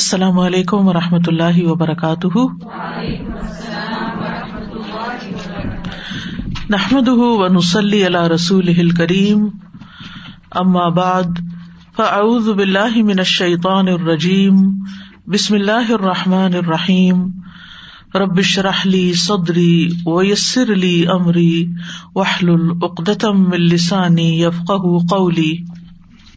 السلام علیکم و رحمۃ اللہ وبرکاتہ۔ نحمد و نسلی اللہ رسول کریم اما بعد، فاعوذ باللہ من الشیطان الرجیم۔ بسم اللہ الرحمٰن الرحیم۔ ربش رحلی صدری ویسر علی عمری وحل العقدم السانی یفق قولی۔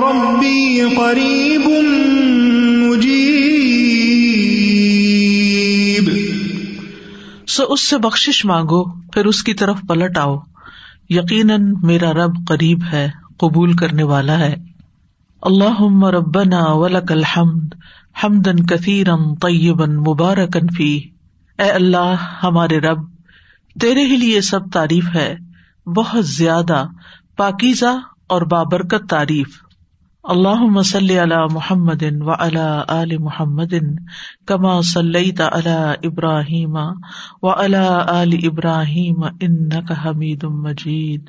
پائے قریب سو اس سے بخش مانگو، پھر اس کی طرف پلٹ آؤ۔ یقیناً میرا رب قریب ہے، قبول کرنے والا ہے۔ اللہ ربنا ولک الحمد حمدن کثیرم طیبن مبارکن فی اے اللہ، ہمارے رب، تیرے ہی لیے سب تعریف ہے۔ بہت زیادہ، پاکیزہ اور بابرکت تعریف۔ اللہ مسلی علی محمد و علا عل محمد کما صلی علی ابراہیم و علا عل ابراہیم ان کا حمید مجید.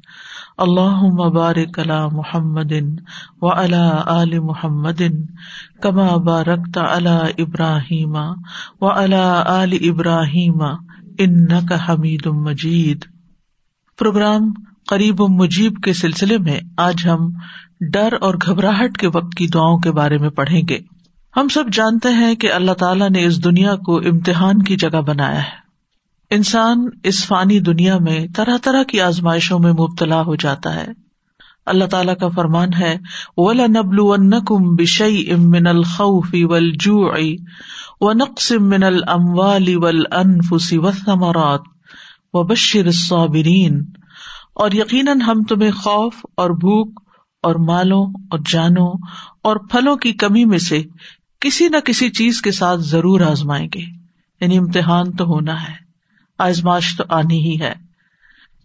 اللہ مبارک علی محمد و علا عل محمد کما بارکت علی ابراہیم و علا عل ابراہیم ان کا حمید مجید. پروگرام قریب مجیب کے سلسلے میں آج ہم ڈر اور گھبراہٹ کے وقت کی دعاؤں کے بارے میں پڑھیں گے۔ ہم سب جانتے ہیں کہ اللہ تعالیٰ نے اس دنیا کو امتحان کی جگہ بنایا ہے۔ انسان اس فانی دنیا میں طرح طرح کی آزمائشوں میں مبتلا ہو جاتا ہے۔ اللہ تعالیٰ کا فرمان ہے ولا نبل کم بشئی امن الخوفی ول جو و نقص من الموالی ول انفسی و ثمرات و بشر اور یقیناً ہم تمہیں خوف اور بھوک اور مالوں اور جانوں اور پھلوں کی کمی میں سے کسی نہ کسی چیز کے ساتھ ضرور آزمائیں گے۔ یعنی امتحان تو ہونا ہے آزماش تو آنی ہی ہے۔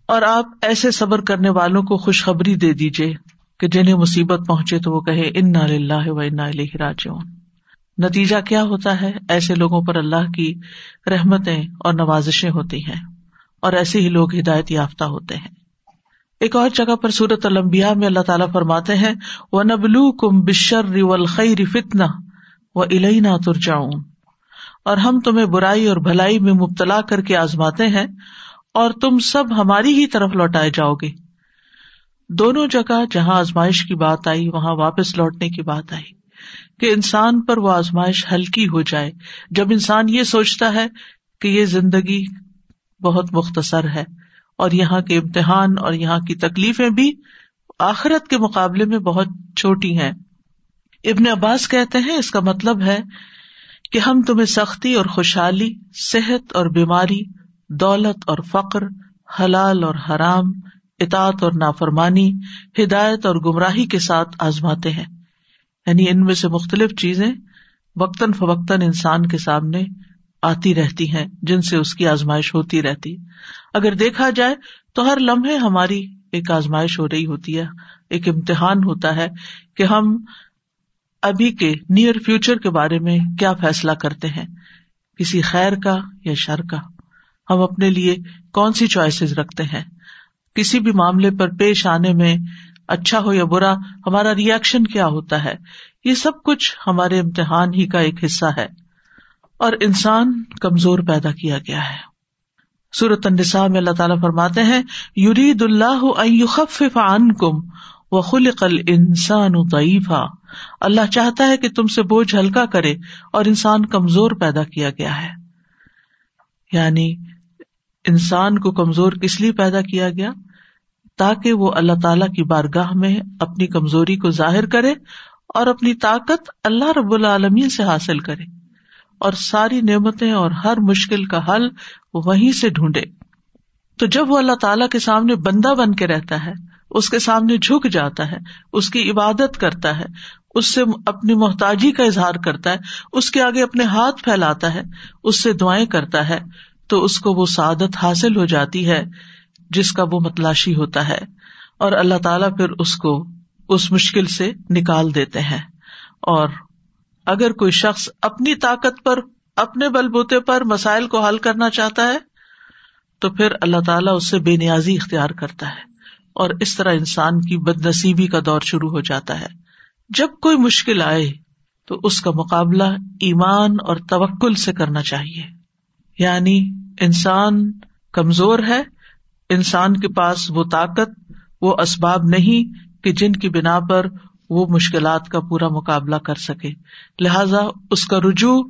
اور آپ ایسے صبر کرنے والوں کو خوشخبری دے دیجیے کہ جنہیں مصیبت پہنچے تو وہ کہے ان اللہ و انا راجعون۔ نتیجہ کیا ہوتا ہے؟ ایسے لوگوں پر اللہ کی رحمتیں اور نوازشیں ہوتی ہیں اور ایسے ہی لوگ ہدایت یافتہ ہوتے ہیں۔ ایک اور جگہ پر سورت المبیا میں اللہ تعالیٰ فرماتے ہیں وہ نبلو کم بشر خی فتنا و الینا ترجاؤں اور ہم تمہیں برائی اور بھلائی میں مبتلا کر کے آزماتے ہیں اور تم سب ہماری ہی طرف لوٹائے جاؤ گے۔ دونوں جگہ جہاں آزمائش کی بات آئی، وہاں واپس لوٹنے کی بات آئی۔ کہ انسان پر وہ آزمائش ہلکی ہو جائے۔ جب انسان یہ سوچتا ہے کہ یہ زندگی بہت مختصر ہے اور یہاں کے امتحان اور یہاں کی تکلیفیں بھی آخرت کے مقابلے میں بہت چھوٹی ہیں۔ ابن عباس کہتے ہیں، اس کا مطلب ہے کہ ہم تمہیں سختی اور خوشحالی، صحت اور بیماری، دولت اور فقر، حلال اور حرام اطاط اور نافرمانی، ہدایت اور گمراہی کے ساتھ آزماتے ہیں۔ یعنی ان میں سے مختلف چیزیں وقتاً فوقتاً انسان کے سامنے آتی رہتی ہیں، جن سے اس کی آزمائش ہوتی رہتی۔ اگر دیکھا جائے تو ہر لمحے ہماری ایک آزمائش ہو رہی ہوتی ہے، ایک امتحان ہوتا ہے کہ ہم ابھی کے نیئر فیوچر کے بارے میں کیا فیصلہ کرتے ہیں۔ کسی خیر کا یا شر کا۔ ہم اپنے لیے کون سی چوائسیز رکھتے ہیں۔ کسی بھی معاملے پر پیش آنے میں اچھا ہو یا برا، ہمارا ریئیکشن کیا ہوتا ہے؟ یہ سب کچھ ہمارے امتحان ہی کا ایک حصہ ہے۔ اور انسان کمزور پیدا کیا گیا ہے۔ سورت النساء میں اللہ تعالیٰ فرماتے ہیں یورید اللہ کم و خلق انسان ضعیفا۔ اللہ چاہتا ہے کہ تم سے بوجھ ہلکا کرے اور انسان کمزور پیدا کیا گیا ہے۔ یعنی انسان کو کمزور کس لیے پیدا کیا گیا؟ تاکہ وہ اللہ تعالی کی بارگاہ میں اپنی کمزوری کو ظاہر کرے اور اپنی طاقت اللہ رب العالمین سے حاصل کرے۔ اور ساری نعمتیں اور ہر مشکل کا حل وہیں سے ڈھونڈے۔ تو جب وہ اللہ تعالیٰ کے سامنے بندہ بن کے رہتا ہے، اس کے سامنے جھک جاتا ہے، اس کی عبادت کرتا ہے، اس سے اپنی محتاجی کا اظہار کرتا ہے، اس کے آگے اپنے ہاتھ پھیلاتا ہے، اس سے دعائیں کرتا ہے، تو اس کو وہ سعادت حاصل ہو جاتی ہے، جس کا وہ متلاشی ہوتا ہے۔ اور اللہ تعالیٰ پھر اس کو اس مشکل سے نکال دیتے ہیں۔ اور اگر کوئی شخص اپنی طاقت پر، اپنے بل بوتے پر مسائل کو حل کرنا چاہتا ہے، تو پھر اللہ تعالیٰ اس سے بے نیازی اختیار کرتا ہے اور اس طرح انسان کی بد نصیبی کا دور شروع ہو جاتا ہے۔ جب کوئی مشکل آئے، تو اس کا مقابلہ ایمان اور توکل سے کرنا چاہیے۔ یعنی انسان کمزور ہے، انسان کے پاس وہ طاقت، وہ اسباب نہیں کہ جن کی بنا پر وہ مشکلات کا پورا مقابلہ کر سکے۔ لہذا اس کا رجوع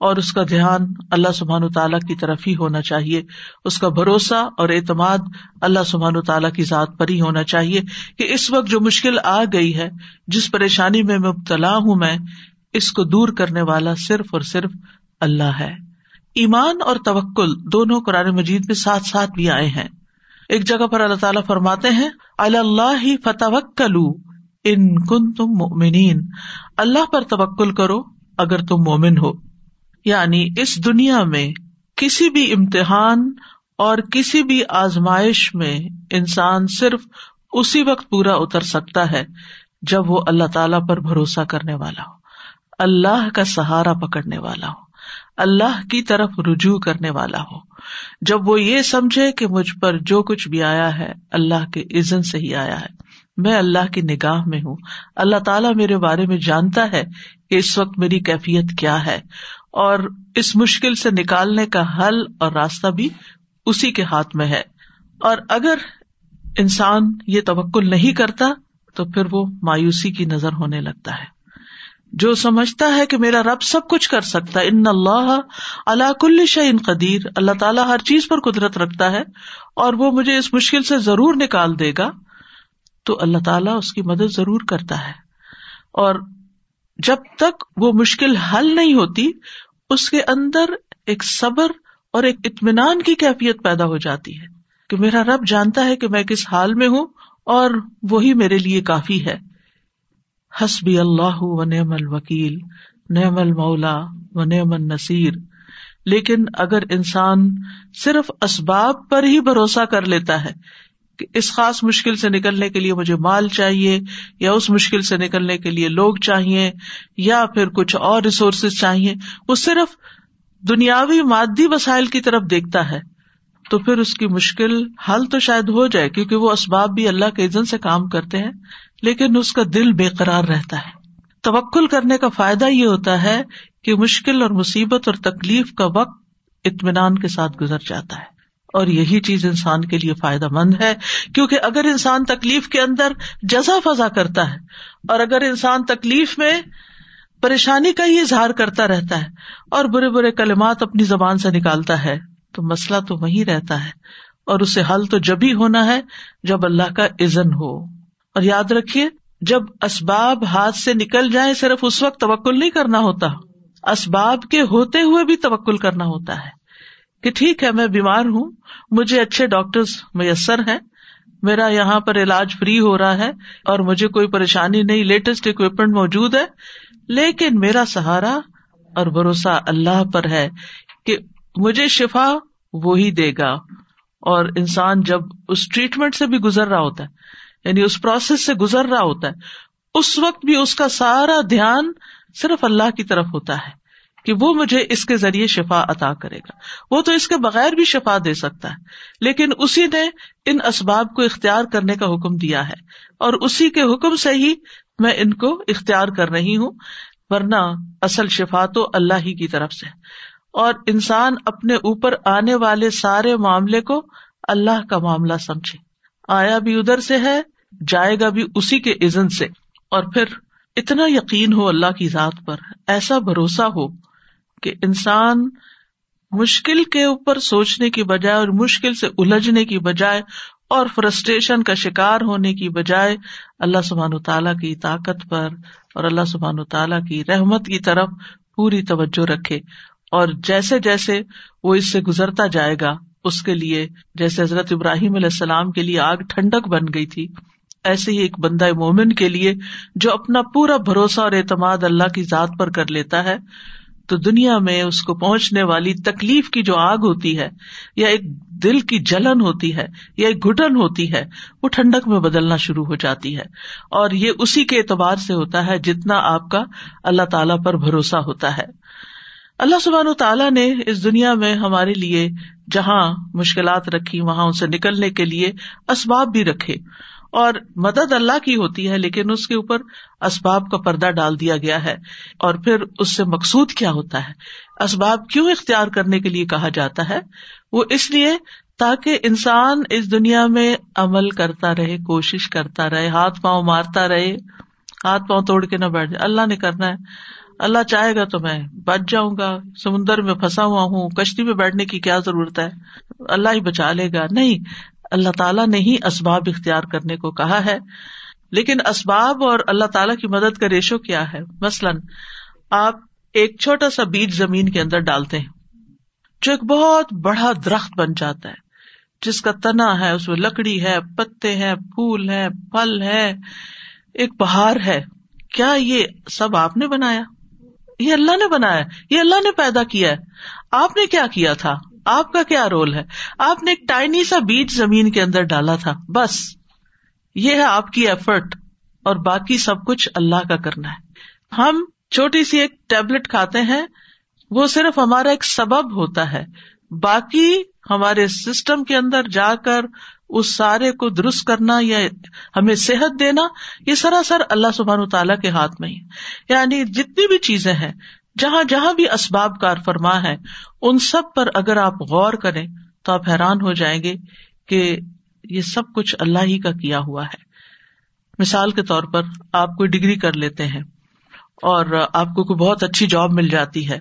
اور اس کا دھیان اللہ سبحان تعالیٰ کی طرف ہی ہونا چاہیے۔ اس کا بھروسہ اور اعتماد اللہ سبحان تعالیٰ کی ذات پر ہی ہونا چاہیے کہ اس وقت جو مشکل آ گئی ہے، جس پریشانی میں مبتلا ہوں میں، اس کو دور کرنے والا صرف اور صرف اللہ ہے۔ ایمان اور توکل دونوں قرآن مجید میں ساتھ ساتھ بھی آئے ہیں۔ ایک جگہ پر اللہ تعالیٰ فرماتے ہیں اللہ ہی فتح ان کن تم مومنین اللہ پر توکل کرو اگر تم مومن ہو۔ یعنی اس دنیا میں کسی بھی امتحان اور کسی بھی آزمائش میں انسان صرف اسی وقت پورا اتر سکتا ہے جب وہ اللہ تعالی پر بھروسہ کرنے والا ہو۔ اللہ کا سہارا پکڑنے والا ہو۔ اللہ کی طرف رجوع کرنے والا ہو۔ جب وہ یہ سمجھے کہ مجھ پر جو کچھ بھی آیا ہے، اللہ کے عزن سے ہی آیا ہے۔ میں اللہ کی نگاہ میں ہوں۔ اللہ تعالیٰ میرے بارے میں جانتا ہے کہ اس وقت میری کیفیت کیا ہے۔ اور اس مشکل سے نکالنے کا حل اور راستہ بھی اسی کے ہاتھ میں ہے۔ اور اگر انسان یہ توکل نہیں کرتا تو پھر وہ مایوسی کی نظر ہونے لگتا ہے۔ جو سمجھتا ہے کہ میرا رب سب کچھ کر سکتا ہے۔ ان اللہ اللہ کل شعین قدیر۔ اللہ تعالیٰ ہر چیز پر قدرت رکھتا ہے اور وہ مجھے اس مشکل سے ضرور نکال دے گا۔ تو اللہ تعالیٰ اس کی مدد ضرور کرتا ہے۔ اور جب تک وہ مشکل حل نہیں ہوتی، اس کے اندر ایک صبر اور ایک اطمینان کی کیفیت پیدا ہو جاتی ہے کہ میرا رب جانتا ہے کہ میں کس حال میں ہوں اور وہی میرے لیے کافی ہے۔ حسبی اللہ و نعم الوکیل، نعم المولا و نعم النصیر۔ لیکن اگر انسان صرف اسباب پر ہی بھروسہ کر لیتا ہے کہ اس خاص مشکل سے نکلنے کے لیے مجھے مال چاہیے یا اس مشکل سے نکلنے کے لیے لوگ چاہیے یا پھر کچھ اور ریسورسز چاہیے، وہ صرف دنیاوی مادی وسائل کی طرف دیکھتا ہے۔ تو پھر اس کی مشکل حل تو شاید ہو جائے کیونکہ وہ اسباب بھی اللہ کے عزن سے کام کرتے ہیں، لیکن اس کا دل بے قرار رہتا ہے۔ توکل کرنے کا فائدہ یہ ہوتا ہے کہ مشکل اور مصیبت اور تکلیف کا وقت اطمینان کے ساتھ گزر جاتا ہے۔ اور یہی چیز انسان کے لیے فائدہ مند ہے، کیونکہ اگر انسان تکلیف کے اندر جزا فضا کرتا ہے اور اگر انسان تکلیف میں پریشانی کا ہی اظہار کرتا رہتا ہے اور برے برے کلمات اپنی زبان سے نکالتا ہے، تو مسئلہ تو وہی رہتا ہے اور اسے حل تو جب ہی ہونا ہے جب اللہ کا عزن ہو۔ اور یاد رکھیے، جب اسباب ہاتھ سے نکل جائیں، صرف اس وقت توکل نہیں کرنا ہوتا، اسباب کے ہوتے ہوئے بھی توکل کرنا ہوتا ہے۔ کہ ٹھیک ہے، میں بیمار ہوں، مجھے اچھے ڈاکٹر میسر ہیں، میرا یہاں پر علاج فری ہو رہا ہے اور مجھے کوئی پریشانی نہیں، لیٹسٹ اکوپمنٹ موجود ہے، لیکن میرا سہارا اور بھروسہ اللہ پر ہے کہ مجھے شفا وہی دے گا۔ اور انسان جب اس ٹریٹمنٹ سے بھی گزر رہا ہوتا ہے یعنی اس پروسیس سے گزر رہا ہوتا ہے، اس وقت بھی اس کا سارا دھیان صرف اللہ کی طرف ہوتا ہے۔ کہ وہ مجھے اس کے ذریعے شفا عطا کرے گا۔ وہ تو اس کے بغیر بھی شفا دے سکتا ہے، لیکن اسی نے ان اسباب کو اختیار کرنے کا حکم دیا ہے۔ اور اسی کے حکم سے ہی میں ان کو اختیار کر رہی ہوں، ورنہ اصل شفا تو اللہ ہی کی طرف سے۔ اور انسان اپنے اوپر آنے والے سارے معاملے کو اللہ کا معاملہ سمجھے۔ آیا بھی ادھر سے ہے، جائے گا بھی اسی کے عزن سے۔ اور پھر اتنا یقین ہو اللہ کی ذات پر، ایسا بھروسہ ہو۔ کہ انسان مشکل کے اوپر سوچنے کی بجائے اور مشکل سے الجھنے کی بجائے اور فرسٹریشن کا شکار ہونے کی بجائے اللہ سبحان و تعالیٰ کی طاقت پر اور اللہ سبحان و تعالیٰ کی رحمت کی طرف پوری توجہ رکھے اور جیسے جیسے وہ اس سے گزرتا جائے گا، اس کے لیے جیسے حضرت ابراہیم علیہ السلام کے لیے آگ ٹھنڈک بن گئی تھی، ایسے ہی ایک بندہ مومن کے لیے جو اپنا پورا بھروسہ اور اعتماد اللہ کی ذات پر کر لیتا ہے تو دنیا میں اس کو پہنچنے والی تکلیف کی جو آگ ہوتی ہے، یا ایک دل کی جلن ہوتی ہے، یا ایک گٹن ہوتی ہے، وہ ٹھنڈک میں بدلنا شروع ہو جاتی ہے۔ اور یہ اسی کے اعتبار سے ہوتا ہے جتنا آپ کا اللہ تعالی پر بھروسہ ہوتا ہے۔ اللہ سبحان تعالیٰ نے اس دنیا میں ہمارے لیے جہاں مشکلات رکھی، وہاں اسے نکلنے کے لیے اسباب بھی رکھے۔ اور مدد اللہ کی ہوتی ہے، لیکن اس کے اوپر اسباب کا پردہ ڈال دیا گیا ہے۔ اور پھر اس سے مقصود کیا ہوتا ہے؟ اسباب کیوں اختیار کرنے کے لیے کہا جاتا ہے؟ وہ اس لیے تاکہ انسان اس دنیا میں عمل کرتا رہے، کوشش کرتا رہے، ہاتھ پاؤں مارتا رہے، ہاتھ پاؤں توڑ کے نہ بیٹھ جائے۔ اللہ نے کرنا ہے۔ اللہ چاہے گا تو میں بچ جاؤں گا، سمندر میں پھنسا ہوا ہوں، کشتی میں بیٹھنے کی کیا ضرورت ہے؟ اللہ ہی بچا لے گا۔ نہیں اللہ تعالیٰ نے ہی اسباب اختیار کرنے کو کہا ہے۔ لیکن اسباب اور اللہ تعالیٰ کی مدد کا ریشو کیا ہے؟ مثلاً، آپ ایک چھوٹا سا بیج زمین کے اندر ڈالتے ہیں، جو ایک بہت بڑا درخت بن جاتا ہے، جس کا تنا ہے، اس میں لکڑی ہے، پتے ہیں، پھول ہے پھل ہے ایک پہاڑ ہے۔ کیا یہ سب آپ نے بنایا؟ یہ اللہ نے بنایا، یہ اللہ نے پیدا کیا ہے۔ آپ نے کیا کیا تھا؟ آپ کا کیا رول ہے؟ آپ نے ایک ٹائنی سا بیج زمین کے اندر ڈالا تھا، بس۔ یہ ہے آپ کی ایفرٹ اور باقی سب کچھ اللہ کا کرنا ہے۔ ہم چھوٹی سی ایک ٹیبلٹ کھاتے ہیں، وہ صرف ہمارا ایک سبب ہوتا ہے۔ باقی ہمارے سسٹم کے اندر جا کر اس سارے کو درست کرنا یا ہمیں صحت دینا، یہ سراسر اللہ سبحان تعالیٰ کے ہاتھ میں ہی۔ یعنی جتنی بھی چیزیں ہیں جہاں جہاں بھی اسباب کار فرما ہے ان سب پر اگر آپ غور کریں تو آپ حیران ہو جائیں گے کہ یہ سب کچھ اللہ ہی کا کیا ہوا ہے۔ مثال کے طور پر آپ کوئی ڈگری کر لیتے ہیں اور آپ کو کوئی بہت اچھی جاب مل جاتی ہے،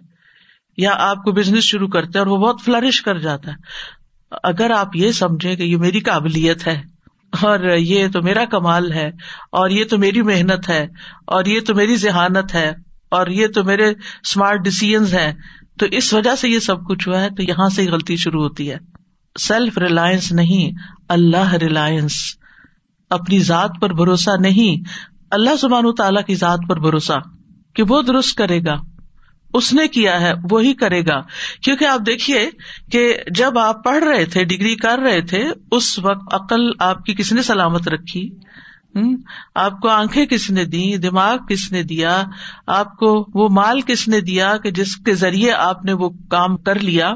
یا آپ کو بزنس شروع کرتے ہیں اور وہ بہت فلرش کر جاتا ہے۔ اگر آپ یہ سمجھیں کہ یہ میری قابلیت ہے اور یہ تو میرا کمال ہے اور یہ تو میری محنت ہے اور یہ تو میری ذہانت ہے اور یہ تو میرے اسمارٹ ڈسیزنز ہیں۔ تو اس وجہ سے یہ سب کچھ ہوا ہے، تو یہاں سے غلطی شروع ہوتی ہے۔ سیلف ریلائنس نہیں، اللہ ریلائنس اپنی ذات پر بھروسہ نہیں، اللہ زبان تعالیٰ کی ذات پر بھروسہ۔ کہ وہ درست کرے گا، اس نے کیا ہے، وہی کرے گا۔ کیونکہ آپ دیکھیے کہ جب آپ پڑھ رہے تھے، ڈگری کر رہے تھے، اس وقت عقل آپ کی کس نے سلامت رکھی؟ آپ کو آنکھیں کس نے دی دماغ کس نے دیا؟ آپ کو وہ مال کس نے دیا کہ جس کے ذریعے آپ نے وہ کام کر لیا؟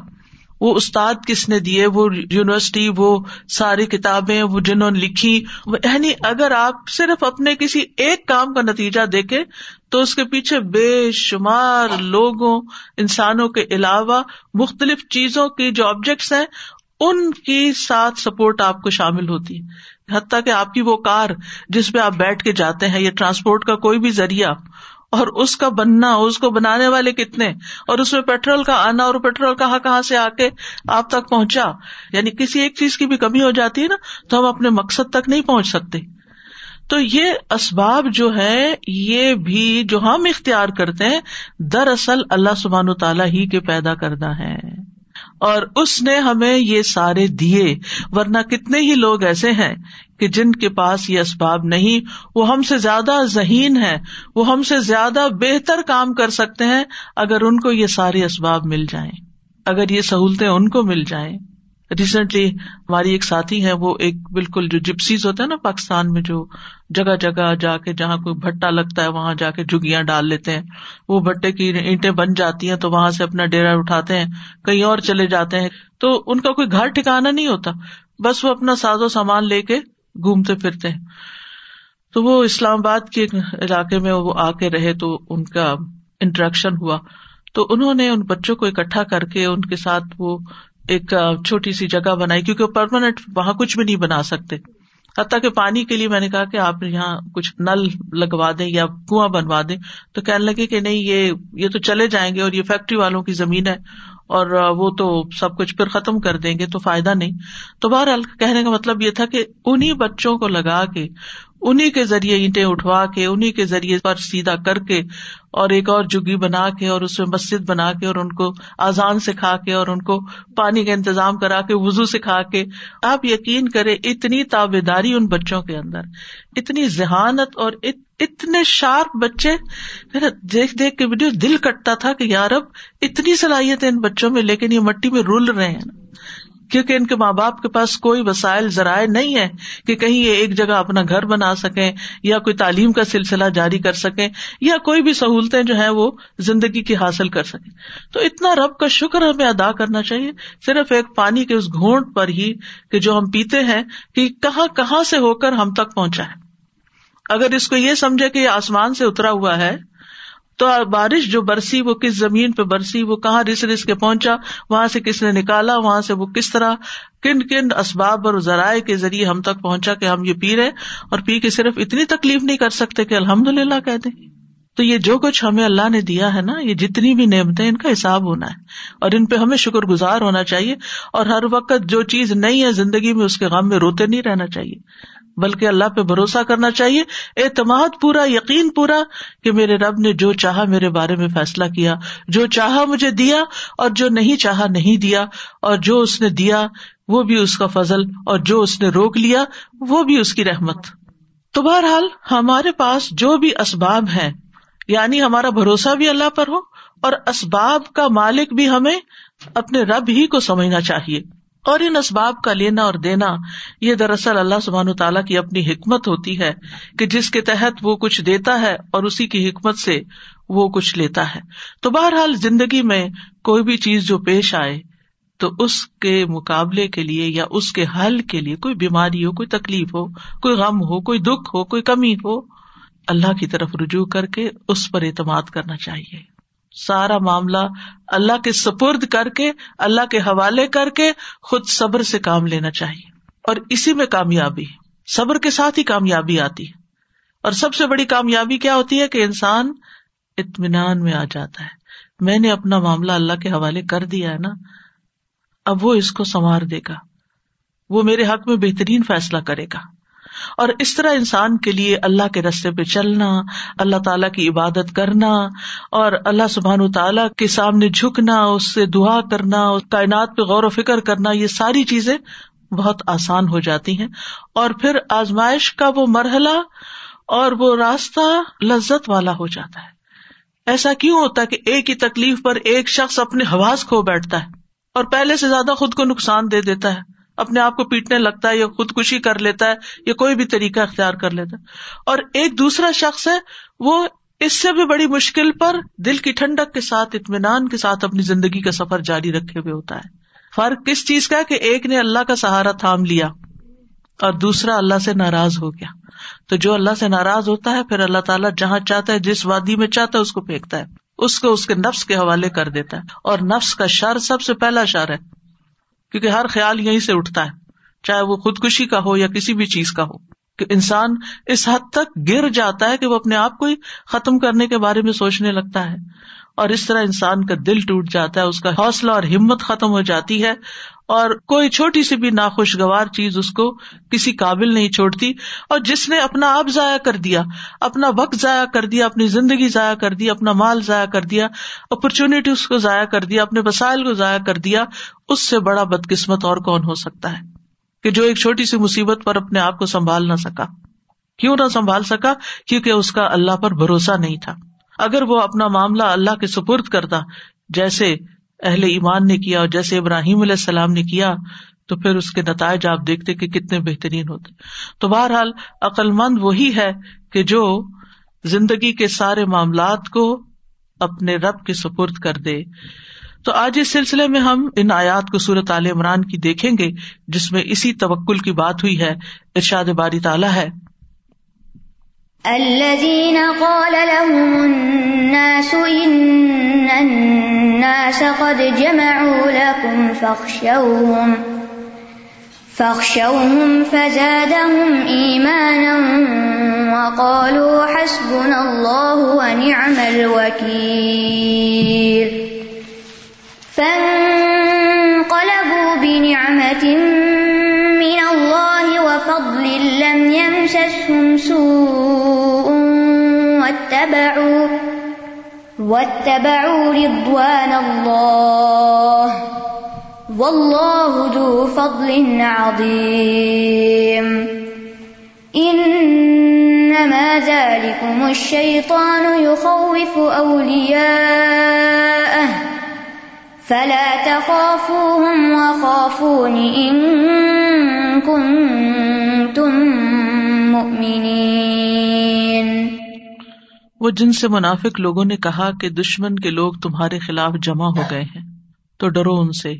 وہ استاد کس نے دیے؟ وہ یونیورسٹی، وہ ساری کتابیں، وہ جنہوں نے لکھی؟ یعنی اگر آپ صرف اپنے کسی ایک کام کا نتیجہ دیکھے تو اس کے پیچھے بے شمار لوگوں، انسانوں کے علاوہ مختلف چیزوں کی جو آبجیکٹس ہیں، ان کی ساتھ سپورٹ آپ کو شامل ہوتی۔ ہے حتیٰ کہ آپ کی وہ کار جس پہ آپ بیٹھ کے جاتے ہیں یا ٹرانسپورٹ کا کوئی بھی ذریعہ، اور اس کا بننا، اس کو بنانے والے کتنے، اور اس میں پیٹرول کا آنا اور پیٹرول کہاں کہاں سے آ کے آپ تک پہنچا یعنی کسی ایک چیز کی بھی کمی ہو جاتی ہے نا، تو ہم اپنے مقصد تک نہیں پہنچ سکتے۔ تو یہ اسباب جو ہے یہ بھی جو ہم اختیار کرتے ہیں، دراصل اللہ سبحان و تعالیٰ ہی کے پیدا کرنا ہے اور اس نے ہمیں یہ سارے دیے، ورنہ کتنے ہی لوگ ایسے ہیں کہ جن کے پاس یہ اسباب نہیں، وہ ہم سے زیادہ ذہین ہے وہ ہم سے زیادہ بہتر کام کر سکتے ہیں اگر ان کو یہ سارے اسباب مل جائیں، اگر یہ سہولتیں ان کو مل جائیں۔ ریسنٹلی ہماری ایک ساتھی ہے وہ ایک بالکل جو جپسیز ہوتا ہے نا پاکستان میں، جو جگہ جگہ جا کے جہاں کوئی بھٹا لگتا ہے، وہاں جا کے جگیاں ڈال لیتے ہیں۔ وہ بھٹے کی اینٹیں بن جاتی ہیں تو وہاں سے اپنا ڈیرا اٹھاتے ہیں، کہیں اور چلے جاتے ہیں۔ تو ان کا کوئی گھر ٹھکانا نہیں ہوتا، بس وہ اپنا ساز و سامان لے کے گھومتے پھرتے ہیں۔ تو وہ اسلام آباد کے علاقے میں وہ آ کے رہے تو ان کا انٹریکشن ہوا۔ تو انہوں نے ان بچوں کو اکٹھا کر کے ان کے ساتھ وہ ایک چھوٹی سی جگہ بنائی، کیونکہ پرماننٹ وہاں کچھ بھی نہیں بنا سکتے۔ حتیٰ کہ پانی کے لیے میں نے کہا کہ آپ یہاں کچھ نل لگوا دیں یا کنواں بنوا دیں، تو کہنے لگے کہ نہیں، یہ یہ تو چلے جائیں گے اور یہ فیکٹری والوں کی زمین ہے۔ اور وہ تو سب کچھ پھر ختم کر دیں گے تو فائدہ نہیں۔ تو بہرحال کہنے کا مطلب یہ تھا کہ انہیں بچوں کو لگا کے انہیں کے ذریعے اینٹیں اٹھوا کے انہیں کے ذریعے پر سیدھا کر کے اور ایک اور جگی بنا کے اور اس میں مسجد بنا کے اور ان کو آزان سکھا کے اور ان کو پانی کا انتظام کرا کے وزو سکھا کے۔ آپ یقین کرے اتنی تابے داری ان بچوں کے اندر، اتنی ذہانت اور اتنے شارپ بچے دیکھ دیکھ کے ویڈیو دل کٹتا تھا کہ یار اب اتنی صلاحیت ہے ان بچوں میں، لیکن یہ مٹی میں رول رہے ہیں۔ کیونکہ ان کے ماں باپ کے پاس کوئی وسائل ذرائع نہیں ہے کہ کہیں یہ ایک جگہ اپنا گھر بنا سکیں، یا کوئی تعلیم کا سلسلہ جاری کر سکیں، یا کوئی بھی سہولتیں جو ہے وہ زندگی کی حاصل کر سکیں۔ تو اتنا رب کا شکر ہمیں ادا کرنا چاہیے۔ صرف ایک پانی کے اس گھونٹ پر ہی کہ جو ہم پیتے ہیں، کہ کہاں کہاں سے ہو کر ہم تک پہنچا ہے۔ اگر اس کو یہ سمجھے کہ یہ آسمان سے اترا ہوا ہے، تو بارش جو برسی، وہ کس زمین پہ برسی، وہ کہاں رس رس کے پہنچا، وہاں سے کس نے نکالا، وہاں سے وہ کس طرح، کن کن اسباب اور ذرائع کے ذریعے ہم تک پہنچا کہ ہم یہ پی رہے اور پی کے صرف اتنی تکلیف نہیں کر سکتے کہ الحمد للہ کہہ دیں۔ تو یہ جو کچھ ہمیں اللہ نے دیا ہے نا، یہ جتنی بھی نعمتیں، ان کا حساب ہونا ہے۔ اور ان پہ ہمیں شکر گزار ہونا چاہیے اور ہر وقت جو چیز نہیں ہے زندگی میں، اس کے غم میں روتے نہیں رہنا چاہیے۔ بلکہ اللہ پہ بھروسہ کرنا چاہیے۔ اعتماد پورا، یقین پورا کہ میرے رب نے جو چاہا میرے بارے میں فیصلہ کیا، جو چاہا مجھے دیا اور جو نہیں چاہا نہیں دیا، اور جو اس نے دیا وہ بھی اس کا فضل، اور جو اس نے روک لیا وہ بھی اس کی رحمت۔ تو بہرحال ہمارے پاس جو بھی اسباب ہے یعنی ہمارا بھروسہ بھی اللہ پر ہو اور اسباب کا مالک بھی ہمیں اپنے رب ہی کو سمجھنا چاہیے۔ اور ان اسباب کا لینا اور دینا یہ دراصل اللہ سبحان تعالیٰ کی اپنی حکمت ہوتی ہے کہ جس کے تحت وہ کچھ دیتا ہے اور اسی کی حکمت سے وہ کچھ لیتا ہے۔ تو بہرحال زندگی میں کوئی بھی چیز جو پیش آئے تو اس کے مقابلے کے لیے یا اس کے حل کے لیے کوئی بیماری ہو، کوئی تکلیف ہو، کوئی غم ہو، کوئی دکھ ہو، کوئی کمی ہو، اللہ کی طرف رجوع کر کے اس پر اعتماد کرنا چاہیے۔ سارا معاملہ اللہ کے سپرد کر کے، اللہ کے حوالے کر کے خود صبر سے کام لینا چاہیے۔ اور اسی میں کامیابی، صبر کے ساتھ ہی کامیابی آتی۔ ہے اور سب سے بڑی کامیابی کیا ہوتی ہے کہ انسان اطمینان میں آ جاتا ہے۔ میں نے اپنا معاملہ اللہ کے حوالے کر دیا ہے نا، اب وہ اس کو سنوار دے گا۔ وہ میرے حق میں بہترین فیصلہ کرے گا۔ اور اس طرح انسان کے لیے اللہ کے رستے پہ چلنا، اللہ تعالیٰ کی عبادت کرنا اور اللہ سبحان تعالیٰ کے سامنے جھکنا، اس سے دعا کرنا کائنات پہ غور و فکر کرنا، یہ ساری چیزیں بہت آسان ہو جاتی ہیں۔ اور پھر آزمائش کا وہ مرحلہ اور وہ راستہ لذت والا ہو جاتا ہے۔ ایسا کیوں ہوتا ہے کہ ایک ہی تکلیف پر ایک شخص اپنے حواس کھو بیٹھتا ہے اور پہلے سے زیادہ خود کو نقصان دے دیتا ہے؟ اپنے آپ کو پیٹنے لگتا ہے یا خودکشی کر لیتا ہے یا کوئی بھی طریقہ اختیار کر لیتا ہے۔ اور ایک دوسرا شخص ہے، وہ اس سے بھی بڑی مشکل پر دل کی ٹھنڈک کے ساتھ، اطمینان کے ساتھ اپنی زندگی کا سفر جاری رکھے ہوئے ہوتا ہے۔ فرق کس چیز کا کہ ایک نے اللہ کا سہارا تھام لیا اور دوسرا اللہ سے ناراض ہو گیا۔ تو جو اللہ سے ناراض ہوتا ہے، پھر اللہ تعالیٰ جہاں چاہتا ہے، جس وادی میں چاہتا ہے، اس کو پھینکتا ہے۔ اس کو اس کے نفس کے حوالے کر دیتا ہے۔ اور نفس کا شر سب سے پہلا شر ہے۔ کیونکہ ہر خیال یہیں سے اٹھتا ہے، چاہے وہ خودکشی کا ہو یا کسی بھی چیز کا ہو۔ کہ انسان اس حد تک گر جاتا ہے کہ وہ اپنے آپ کو ہی ختم کرنے کے بارے میں سوچنے لگتا ہے۔ اور اس طرح انسان کا دل ٹوٹ جاتا ہے، اس کا حوصلہ اور ہمت ختم ہو جاتی ہے۔ اور کوئی چھوٹی سی بھی ناخوشگوار چیز اس کو کسی قابل نہیں چھوڑتی اور جس نے اپنا آپ ضائع کر دیا، اپنا وقت ضائع کر دیا، اپنی زندگی ضائع کر دیا، اپنا مال ضائع کر دیا اپرچونٹی اس کو ضائع کر دیا، اپنے وسائل کو ضائع کر دیا، اس سے بڑا بدقسمت اور کون ہو سکتا ہے؟ کہ جو ایک چھوٹی سی مصیبت پر اپنے آپ کو سنبھال نہ سکا۔ کیوں نہ سنبھال سکا؟ کیونکہ اس کا اللہ پر بھروسہ نہیں تھا۔ اگر وہ اپنا معاملہ اللہ کے سپرد کرتا، جیسے اہل ایمان نے کیا اور جیسے ابراہیم علیہ السلام نے کیا، تو پھر اس کے نتائج آپ دیکھتے کہ کتنے بہترین ہوتے تو بہرحال عقل مند وہی ہے کہ جو زندگی کے سارے معاملات کو اپنے رب کے سپرد کر دے۔ تو آج اس سلسلے میں ہم ان آیات کو صورت عال عمران کی دیکھیں گے، جس میں اسی توکل کی بات ہوئی ہے، ارشاد باری تعالیٰ ہے۔ الذين قال لهم الناس إن الناس قد جمعوا لكم فاخشوهم فاخشوهم فزادهم إيمانا وقالوا حسبنا الله ونعم الوكيل فانقلبوا بنعمة من لم يمسسهم سوء واتبعوا واتبعوا رضوان الله والله ذو فضل عظيم. إنما ذلكم الشيطان يخوف أولياءه فلا تخافوهم وخافون إن كنتم مؤمنين وہ جن سے منافق لوگوں نے کہا کہ دشمن کے لوگ تمہارے خلاف جمع ہو گئے ہیں، تو ڈرو ان سے۔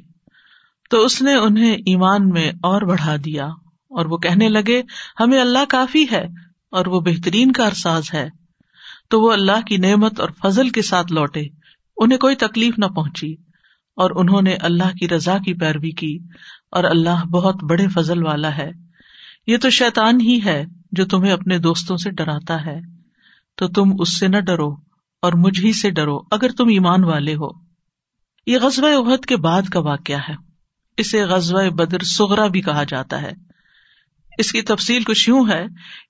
تو اس نے انہیں ایمان میں اور بڑھا دیا، اور وہ کہنے لگے، ہمیں اللہ کافی ہے اور وہ بہترین کار ساز ہے۔ تو وہ اللہ کی نعمت اور فضل کے ساتھ لوٹے، انہیں کوئی تکلیف نہ پہنچی۔ اور انہوں نے اللہ کی رضا کی پیروی کی، اور اللہ بہت بڑے فضل والا ہے۔ یہ تو شیطان ہی ہے۔ جو تمہیں اپنے دوستوں سے ڈراتا ہے، تو تم اس سے نہ ڈرو اور مجھ ہی سے ڈرو اگر تم ایمان والے ہو۔ یہ غزب عہد کے بعد کا واقعہ ہے۔ اسے غزب بدر سغرا بھی کہا جاتا ہے۔ اس کی تفصیل کچھ یوں ہے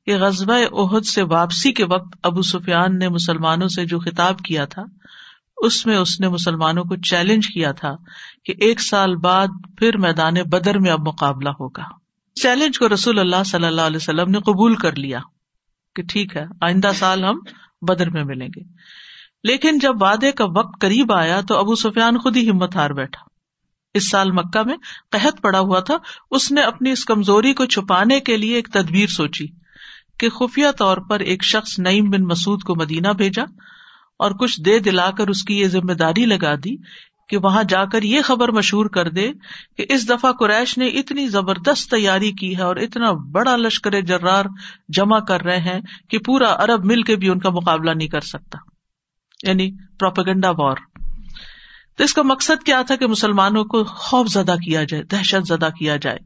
کہ غزب عہد سے واپسی کے وقت ابو سفیان نے مسلمانوں سے جو خطاب کیا تھا، اس میں اس نے مسلمانوں کو چیلنج کیا تھا کہ ایک سال بعد پھر میدان بدر میں اب مقابلہ ہوگا۔ چیلنج کو رسول اللہ صلی اللہ علیہ وسلم نے قبول کر لیا کہ ٹھیک ہے، آئندہ سال ہم بدر میں ملیں گے۔ لیکن جب وعدے کا وقت قریب آیا تو ابو سفیان خود ہی ہمت ہار بیٹھا۔ اس سال مکہ میں قحط پڑا ہوا تھا۔ اس نے اپنی اس کمزوری کو چھپانے کے لیے ایک تدبیر سوچی کہ خفیہ طور پر ایک شخص نعیم بن مسعود کو مدینہ بھیجا اور کچھ دے دلا کر اس کی یہ ذمہ داری لگا دی کہ وہاں جا کر یہ خبر مشہور کر دے کہ اس دفعہ قریش نے اتنی زبردست تیاری کی ہے اور اتنا بڑا لشکر جرار جمع کر رہے ہیں کہ پورا ارب مل کے بھی ان کا مقابلہ نہیں کر سکتا۔ یعنی پروپیگنڈا وار۔ تو اس کا مقصد کیا تھا کہ مسلمانوں کو خوف زدہ کیا جائے، دہشت زدہ کیا جائے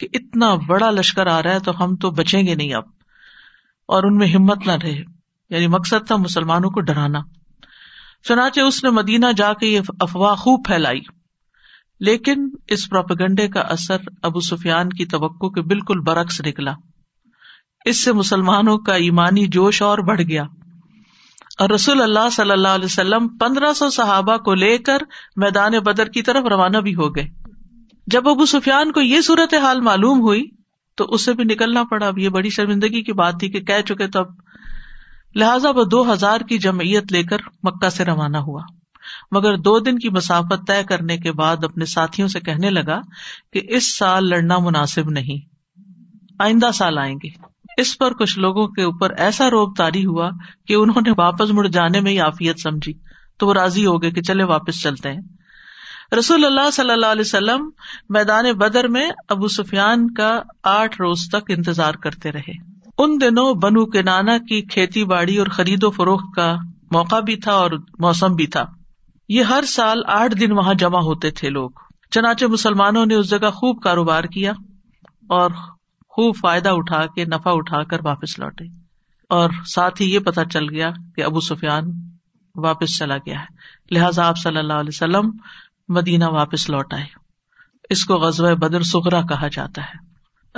کہ اتنا بڑا لشکر آ رہا ہے تو ہم تو بچیں گے نہیں اب اور ان میں ہمت نہ رہے۔ یعنی مقصد تھا مسلمانوں کو ڈرانا۔ چنانچہ اس نے مدینہ جا کے یہ افواہ خوب پھیلائی۔ لیکن اس پروپیگنڈے کا اثر ابو سفیان کی توقع کے بالکل برعکس نکلا۔ اس سے مسلمانوں کا ایمانی جوش اور بڑھ گیا۔ اور رسول اللہ صلی اللہ علیہ وسلم پندرہ سو صحابہ کو لے کر میدان بدر کی طرف روانہ بھی ہو گئے۔ جب ابو سفیان کو یہ صورت حال معلوم ہوئی تو اسے بھی نکلنا پڑا۔ اب یہ بڑی شرمندگی کی بات تھی کہ کہہ چکے تو اب لہٰذا وہ دو ہزار کی جمعیت لے کر مکہ سے روانہ ہوا۔ مگر دو دن کی مسافت طے کرنے کے بعد اپنے ساتھیوں سے کہنے لگا کہ اس سال لڑنا مناسب نہیں۔ آئندہ سال آئیں گے۔ اس پر کچھ لوگوں کے اوپر ایسا روب تاری ہوا کہ انہوں نے واپس مڑ جانے میں ہی آفیت سمجھی۔ تو وہ راضی ہو گئے کہ چلے واپس چلتے ہیں۔ رسول اللہ صلی اللہ علیہ وسلم میدان بدر میں ابو سفیان کا آٹھ روز تک انتظار کرتے رہے۔ ان دنوں بنو کے نانا کی کھیتی باڑی اور خرید و فروخت کا موقع بھی تھا اور موسم بھی تھا۔ یہ ہر سال آٹھ دن وہاں جمع ہوتے تھے لوگ۔ چنانچہ مسلمانوں نے اس جگہ خوب کاروبار کیا اور خوب فائدہ اٹھا کے نفع اٹھا کر واپس لوٹے۔ اور ساتھ ہی یہ پتا چل گیا کہ ابو سفیان واپس چلا گیا ہے۔ لہٰذا آپ صلی اللہ علیہ وسلم مدینہ واپس لوٹ آئے۔ اس کو غزوہ بدر سغرا کہا جاتا ہے۔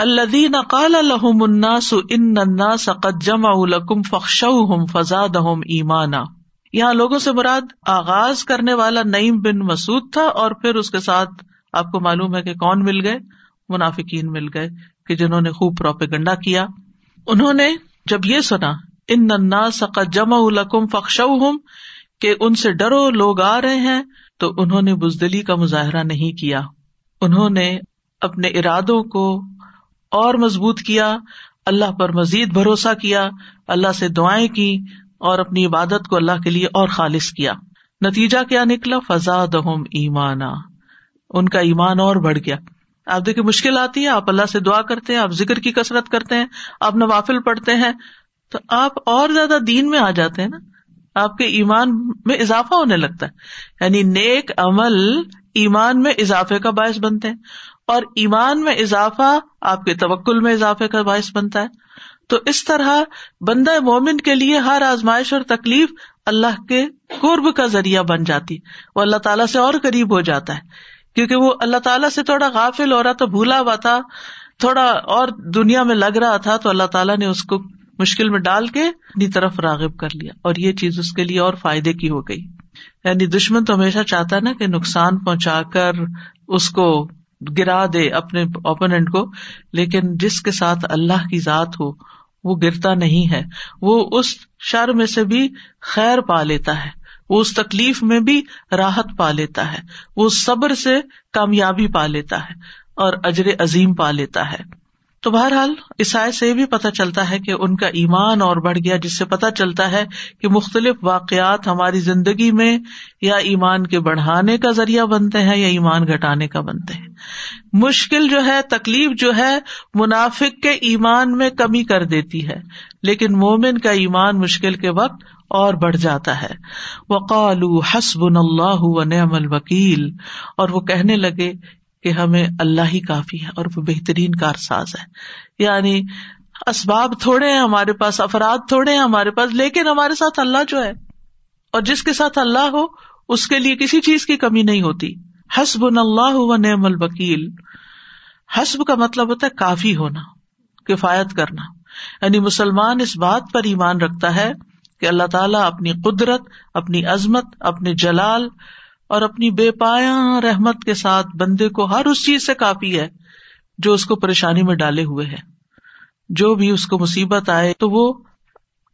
الدین قال الحم الناس ان الناس قد جمعوا لكم فخشوهم فزادهم ایمانا۔ یہاں لوگوں سے مراد آغاز کرنے والا نعیم بن مسعود تھا اور پھر اس کے ساتھ آپ کو معلوم ہے کہ کون مل گئے؟ منافقین مل گئے کہ جنہوں نے خوب پروپیگنڈا کیا۔ انہوں نے جب یہ سنا، ان ننا سقت جمع القم فخش کہ ان سے ڈرو، لوگ آ رہے ہیں، تو انہوں نے بزدلی کا مظاہرہ نہیں کیا۔ انہوں نے اپنے ارادوں کو اور مضبوط کیا، اللہ پر مزید بھروسہ کیا، اللہ سے دعائیں کی اور اپنی عبادت کو اللہ کے لیے اور خالص کیا۔ نتیجہ کیا نکلا؟ فضاد ایمانا۔ ان کا ایمان اور بڑھ گیا۔ آپ دیکھیے مشکل آتی ہے، آپ اللہ سے دعا کرتے ہیں، آپ ذکر کی کسرت کرتے ہیں، آپ نوافل پڑھتے ہیں، تو آپ اور زیادہ دین میں آ جاتے ہیں نا، آپ کے ایمان میں اضافہ ہونے لگتا ہے۔ یعنی نیک عمل ایمان میں اضافے کا باعث بنتے ہیں اور ایمان میں اضافہ آپ کے توکل میں اضافے کا باعث بنتا ہے۔ تو اس طرح بندہ مومن کے لیے ہر آزمائش اور تکلیف اللہ کے قرب کا ذریعہ بن جاتی وہ اللہ تعالیٰ سے اور قریب ہو جاتا ہے۔ کیونکہ وہ اللہ تعالیٰ سے تھوڑا غافل ہو رہا تھا بھولا ہوا تھا، تھوڑا اور دنیا میں لگ رہا تھا تو اللہ تعالیٰ نے اس کو مشکل میں ڈال کے اپنی طرف راغب کر لیا اور یہ چیز اس کے لیے اور فائدے کی ہو گئی۔ یعنی دشمن تو ہمیشہ چاہتا ہے نا کہ نقصان پہنچا کر اس کو گرا دے اپنے اوپوننٹ کو، لیکن جس کے ساتھ اللہ کی ذات ہو، وہ گرتا نہیں ہے۔ وہ اس شر میں سے بھی خیر پا لیتا ہے۔ وہ اس تکلیف میں بھی راحت پا لیتا ہے۔ وہ صبر سے کامیابی پا لیتا ہے اور اجر عظیم پا لیتا ہے۔ تو بہرحال عیسائی سے بھی پتہ چلتا ہے کہ ان کا ایمان اور بڑھ گیا، جس سے پتہ چلتا ہے کہ مختلف واقعات ہماری زندگی میں یا ایمان کے بڑھانے کا ذریعہ بنتے ہیں یا ایمان گھٹانے کا بنتے ہیں۔ مشکل جو ہے، تکلیف جو ہے، منافق کے ایمان میں کمی کر دیتی ہے، لیکن مومن کا ایمان مشکل کے وقت اور بڑھ جاتا ہے۔ وقالو حسب اللہ و نعم الوکیل، اور وہ کہنے لگے کہ ہمیں اللہ ہی کافی ہے اور وہ بہترین کارساز ہے یعنی اسباب تھوڑے ہیں ہمارے پاس، افراد تھوڑے ہیں ہمارے پاس، لیکن ہمارے ساتھ اللہ جو ہے، اور جس کے ساتھ اللہ ہو، اس کے لیے کسی چیز کی کمی نہیں ہوتی۔ حسب اللہ و نعم الوکیل۔ حسب کا مطلب ہوتا ہے کافی ہونا، کفایت کرنا۔ یعنی مسلمان اس بات پر ایمان رکھتا ہے کہ اللہ تعالیٰ اپنی قدرت، اپنی عظمت اپنے جلال اور اپنی بے پایا رحمت کے ساتھ بندے کو ہر اس چیز سے کافی ہے جو اس کو پریشانی میں ڈالے ہوئے ہے جو بھی اس کو مصیبت آئے تو وہ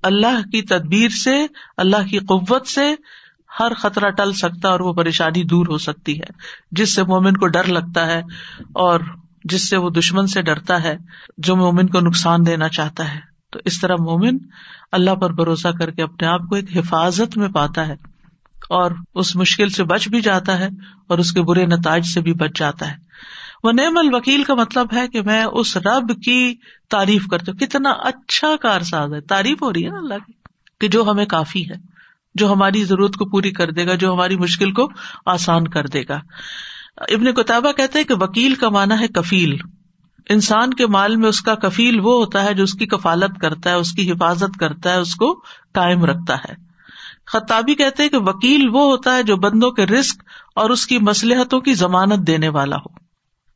اللہ کی تدبیر سے، اللہ کی قوت سے ہر خطرہ ٹل سکتا اور وہ پریشانی دور ہو سکتی ہے۔ جس سے مومن کو ڈر لگتا ہے اور جس سے وہ دشمن سے ڈرتا ہے، جو مومن کو نقصان دینا چاہتا ہے۔ تو اس طرح مومن اللہ پر بھروسہ کر کے اپنے آپ کو ایک حفاظت میں پاتا ہے۔ اور اس مشکل سے بچ بھی جاتا ہے اور اس کے برے نتائج سے بھی بچ جاتا ہے۔ وہ نعم الوکیل کا مطلب ہے کہ میں اس رب کی تعریف کرتی ہوں۔ کتنا اچھا کارساز ہے۔ تعریف ہو رہی ہے نا اللہ کی کہ جو ہمیں کافی ہے، جو ہماری ضرورت کو پوری کر دے گا، جو ہماری مشکل کو آسان کر دے گا۔ ابن کتابہ کہتے ہیں کہ وکیل کا مانا ہے کفیل۔ انسان کے مال میں اس کا کفیل وہ ہوتا ہے جو اس کی کفالت کرتا ہے، اس کی حفاظت کرتا ہے، اس کو کائم رکھتا ہے۔ خطابی کہتے کہ وکیل وہ ہوتا ہے جو بندوں کے رسک اور اس کی مسلحتوں کی ضمانت دینے والا ہو۔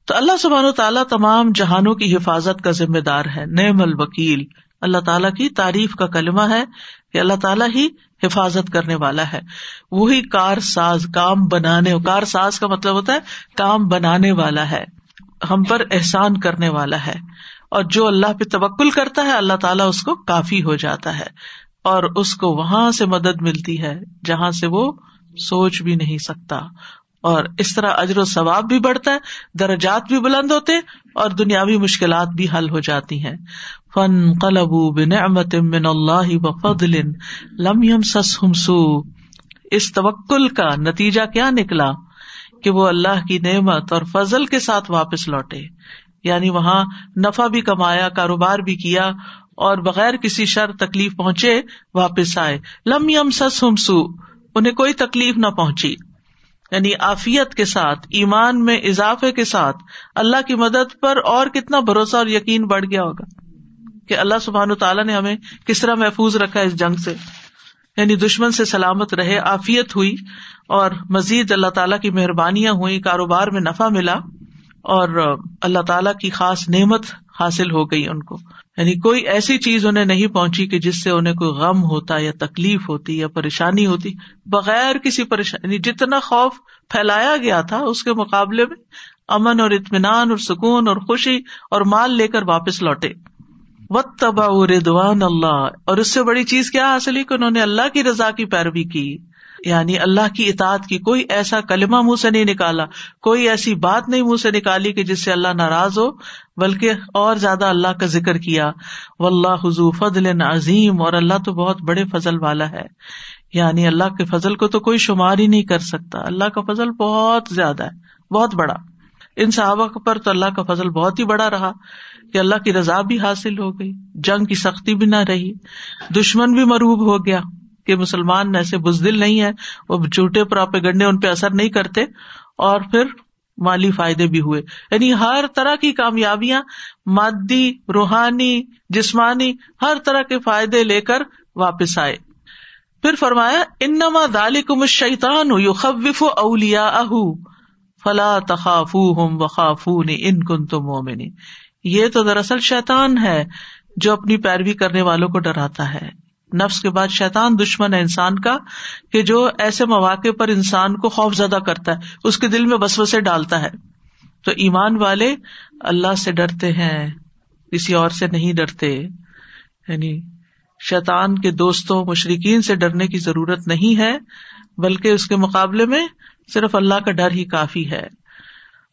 تو اللہ سبحان و تعالیٰ تمام جہانوں کی حفاظت کا ذمہ دار ہے۔ نعم الوکیل۔ اللہ تعالیٰ کی تعریف کا کلمہ ہے کہ اللہ تعالیٰ ہی حفاظت کرنے والا ہے۔ وہی کار ساز کام بنانے کار ساز کا مطلب ہوتا ہے کام بنانے والا ہے۔ ہم پر احسان کرنے والا ہے۔ اور جو اللہ پہ توکل کرتا ہے، اللہ تعالیٰ اس کو کافی ہو جاتا ہے۔ اور اس کو وہاں سے مدد ملتی ہے جہاں سے وہ سوچ بھی نہیں سکتا۔ اور اس طرح اجر و ثواب بھی بڑھتا ہے، درجات بھی بلند ہوتے اور دنیاوی مشکلات بھی حل ہو جاتی ہیں۔ فن قلب بن من اللہ فضل لم سس ہمسو اس توکل کا نتیجہ کیا نکلا؟ کہ وہ اللہ کی نعمت اور فضل کے ساتھ واپس لوٹے۔ یعنی وہاں نفع بھی کمایا، کاروبار بھی کیا اور بغیر کسی شر تکلیف پہنچے واپس آئے۔ لم یم سس ہمسو انہیں کوئی تکلیف نہ پہنچی۔ یعنی آفیت کے ساتھ، ایمان میں اضافے کے ساتھ اللہ کی مدد پر اور کتنا بھروسہ اور یقین بڑھ گیا ہوگا کہ اللہ سبحان تعالیٰ نے ہمیں کس طرح محفوظ رکھا اس جنگ سے۔ یعنی دشمن سے سلامت رہے آفیت ہوئی اور مزید اللہ تعالیٰ کی مہربانیاں ہوئی کاروبار میں نفع ملا اور اللہ تعالیٰ کی خاص نعمت حاصل ہو گئی ان کو۔ یعنی کوئی ایسی چیز انہیں نہیں پہنچی کہ جس سے انہیں کوئی غم ہوتا یا تکلیف ہوتی یا پریشانی ہوتی۔ بغیر کسی پریشانی یعنی جتنا خوف پھیلایا گیا تھا اس کے مقابلے میں، امن اور اطمینان اور سکون اور خوشی اور مال لے کر واپس لوٹے۔ وط تبا ردوان اللہ اور اس سے بڑی چیز کیا حاصل ہوئی کہ انہوں نے اللہ کی رضا کی پیروی کی۔ یعنی اللہ کی اطاعت کی کوئی ایسا کلمہ منہ سے نہیں نکالا، کوئی ایسی بات نہیں منہ سے نکالی کہ جس سے اللہ ناراض ہو، بلکہ اور زیادہ اللہ کا ذکر کیا۔ و اللہ حضو فضل عظیم، اور اللہ تو بہت بڑے فضل والا ہے۔ یعنی اللہ کے فضل کو تو کوئی شمار ہی نہیں کر سکتا۔ اللہ کا فضل بہت زیادہ ہے، بہت بڑا۔ ان صحابہ پر تو اللہ کا فضل بہت ہی بڑا رہا کہ اللہ کی رضا بھی حاصل ہو گئی، جنگ کی سختی بھی نہ رہی، دشمن بھی مروب ہو گیا۔ کہ مسلمان ایسے بزدل نہیں ہے، وہ جھوٹے پراپے گنڈے ان پہ اثر نہیں کرتے، اور پھر مالی فائدے بھی ہوئے۔ یعنی ہر طرح کی کامیابیاں، مادی، روحانی، جسمانی، ہر طرح کے فائدے لے کر واپس آئے۔ پھر فرمایا، انما دالکم الشیطان یخوف اولیاءہ، فلا تخافوہم وخافون ان کنتم مؤمنین یہ تو دراصل شیطان ہے جو اپنی پیروی کرنے والوں کو ڈراتا ہے۔ نفس کے بعد شیطان دشمن ہے انسان کا، کہ جو ایسے مواقع پر انسان کو خوف زدہ کرتا ہے، اس کے دل میں بسو سے ڈالتا ہے۔ تو ایمان والے اللہ سے ڈرتے ہیں، کسی اور سے نہیں ڈرتے۔ یعنی شیطان کے دوستوں مشرقین سے ڈرنے کی ضرورت نہیں ہے، بلکہ اس کے مقابلے میں صرف اللہ کا ڈر ہی کافی ہے۔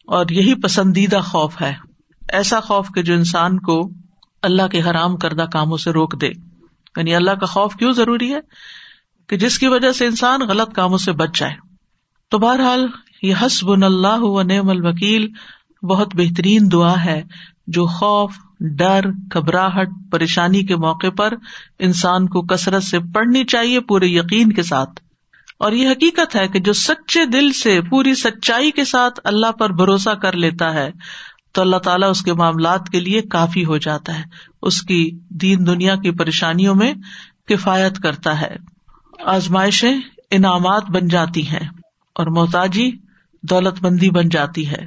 اور یہی پسندیدہ خوف ہے۔ ایسا خوف کہ جو انسان کو اللہ کے حرام کردہ کاموں سے روک دے۔ یعنی اللہ کا خوف کیوں ضروری ہے کہ جس کی وجہ سے انسان غلط کاموں سے بچ جائے؟ تو بہرحال یہ حسب اللہ و نعم الوکیل بہت بہترین دعا ہے جو خوف، ڈر، گھبراہٹ، پریشانی کے موقع پر انسان کو کثرت سے پڑھنی چاہیے پورے یقین کے ساتھ۔ اور یہ حقیقت ہے کہ جو سچے دل سے پوری سچائی کے ساتھ اللہ پر بھروسہ کر لیتا ہے تو اللہ تعالیٰ اس کے معاملات کے لیے کافی ہو جاتا ہے۔ اس کی دین دنیا کی پریشانیوں میں کفایت کرتا ہے۔ آزمائشیں انعامات بن جاتی ہیں اور محتاجی دولت مندی بن جاتی ہے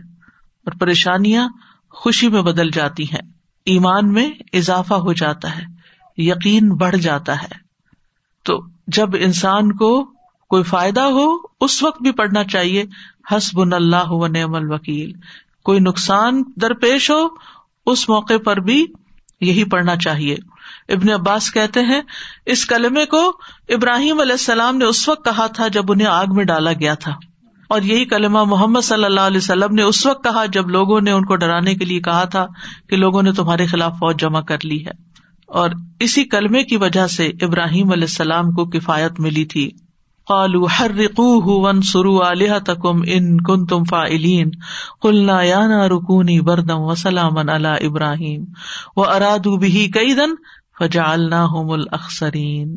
اور پریشانیاں خوشی میں بدل جاتی ہیں۔ ایمان میں اضافہ ہو جاتا ہے، یقین بڑھ جاتا ہے۔ تو جب انسان کو کوئی فائدہ ہو، اس وقت بھی پڑھنا چاہیے۔ حسب اللہ و نعم الوکیل۔ کوئی نقصان درپیش ہو، اس موقع پر بھی یہی پڑھنا چاہیے۔ ابن عباس کہتے ہیں، اس کلمے کو ابراہیم علیہ السلام نے اس وقت کہا تھا جب انہیں آگ میں ڈالا گیا تھا۔ اور یہی کلمہ محمد صلی اللہ علیہ وسلم نے اس وقت کہا جب لوگوں نے ان کو ڈرانے کے لیے کہا تھا کہ لوگوں نے تمہارے خلاف فوج جمع کر لی ہے۔ اور اسی کلمے کی وجہ سے ابراہیم علیہ السلام کو کفایت ملی تھی۔ قالو ہر رقو ون سرو علیہ تکم ان کن تم فائلین کلنا یا نا رکونی بردم و سلام اللہ ابراہیم و ارادو بھی کئی دن فجالنا ہوم الاخسرین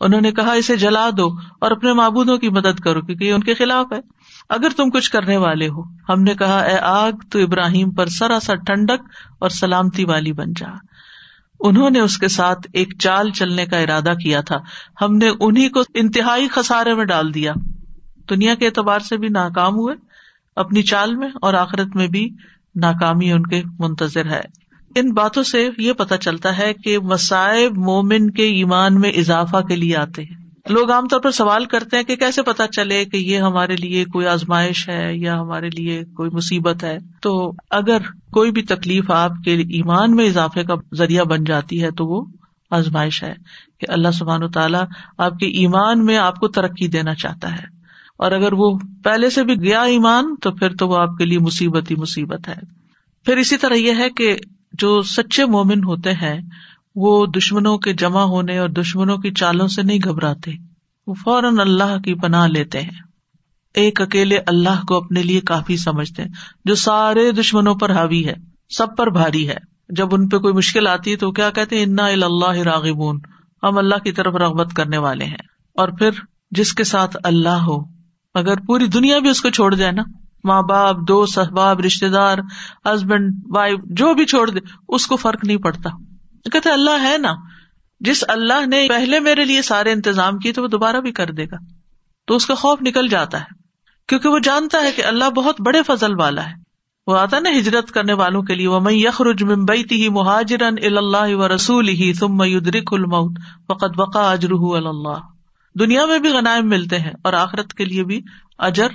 انہوں نے کہا، اسے جلا دو اور اپنے معبودوں کی مدد کرو، کیونکہ یہ ان کے خلاف ہے۔ اگر تم کچھ کرنے والے ہو، ہم نے کہا، اے آگ، تو ابراہیم پر سراسر ٹھنڈک اور سلامتی والی بن جا۔ انہوں نے اس کے ساتھ ایک چال چلنے کا ارادہ کیا تھا۔ ہم نے انہیں کو انتہائی خسارے میں ڈال دیا۔ دنیا کے اعتبار سے بھی ناکام ہوئے۔ اپنی چال میں اور آخرت میں بھی ناکامی ان کے منتظر ہے۔ ان باتوں سے یہ پتا چلتا ہے کہ مسائب مومن کے ایمان میں اضافہ کے لیے آتے ہیں۔ لوگ عام طور پر سوال کرتے ہیں کہ کیسے پتا چلے کہ یہ ہمارے لیے کوئی آزمائش ہے یا ہمارے لیے کوئی مصیبت ہے؟ تو اگر کوئی بھی تکلیف آپ کے ایمان میں اضافے کا ذریعہ بن جاتی ہے تو وہ آزمائش ہے کہ اللہ سبحان و تعالیٰ آپ کے ایمان میں آپ کو ترقی دینا چاہتا ہے۔ اور اگر وہ پہلے سے بھی گیا ایمان تو پھر تو وہ آپ کے لیے مصیبت ہی مصیبت ہے۔ پھر اسی طرح یہ ہے کہ جو سچے مومن ہوتے ہیں وہ دشمنوں کے جمع ہونے اور دشمنوں کی چالوں سے نہیں گھبراتے۔ وہ فوراً اللہ کی پناہ لیتے ہیں۔ ایک اکیلے اللہ کو اپنے لیے کافی سمجھتے ہیں۔ جو سارے دشمنوں پر حاوی ہے، سب پر بھاری ہے۔ جب ان پہ کوئی مشکل آتی ہے تو کیا کہتے ہیں؟ انا اللہ راغبون۔ ہم اللہ کی طرف رغبت کرنے والے ہیں۔ اور پھر جس کے ساتھ اللہ ہو اگر پوری دنیا بھی اس کو چھوڑ جائے نا۔ ماں باپ، دوست، احباب رشتے دار ہسبینڈ وائف جو بھی چھوڑ دے، اس کو فرق نہیں پڑتا۔ کہتے اللہ ہے نا۔ جس اللہ نے پہلے میرے لیے سارے انتظام کیے تو وہ دوبارہ بھی کر دے گا۔ تو اس کا خوف نکل جاتا ہے۔ کیونکہ وہ جانتا ہے کہ اللہ بہت بڑے فضل والا ہے۔ وہ آتا نا ہجرت کرنے والوں کے لیے وہ میں یخرج ممبئی تھی مہاجر اللہ و رسول ہی تم میدرک المعت وقت بقا اجر اللہ دنیا میں بھی غنائم ملتے ہیں اور آخرت کے لیے بھی اجر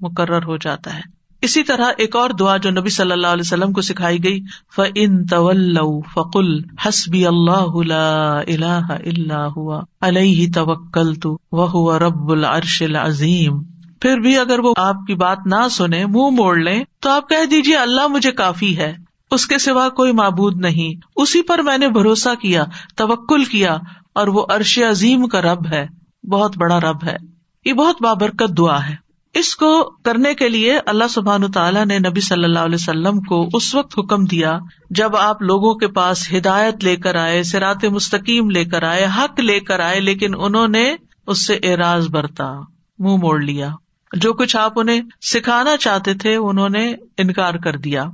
مقرر ہو جاتا ہے۔ اسی طرح ایک اور دعا جو نبی صلی اللہ علیہ وسلم کو سکھائی گئی ف ان طول فقل حسبی اللہ اللہ اللہ علیہ توکل تو وہ رب العرش العظیم پھر بھی اگر وہ آپ کی بات نہ سنے، منہ موڑ لیں، تو آپ کہہ دیجیے اللہ مجھے کافی ہے، اس کے سوا کوئی معبود نہیں۔ اسی پر میں نے بھروسہ کیا، توکل کیا، اور وہ عرش عظیم کا رب ہے۔ بہت بڑا رب ہے۔ یہ بہت بابرکت دعا ہے۔ اس کو کرنے کے لیے اللہ سبحان تعالیٰ نے نبی صلی اللہ علیہ وسلم کو اس وقت حکم دیا جب آپ لوگوں کے پاس ہدایت لے کر آئے سرات مستقیم لے کر آئے، حق لے کر آئے، لیکن انہوں نے اس سے اعراض برتا، منہ موڑ لیا۔ جو کچھ آپ انہیں سکھانا چاہتے تھے، انہوں نے انکار کر دیا۔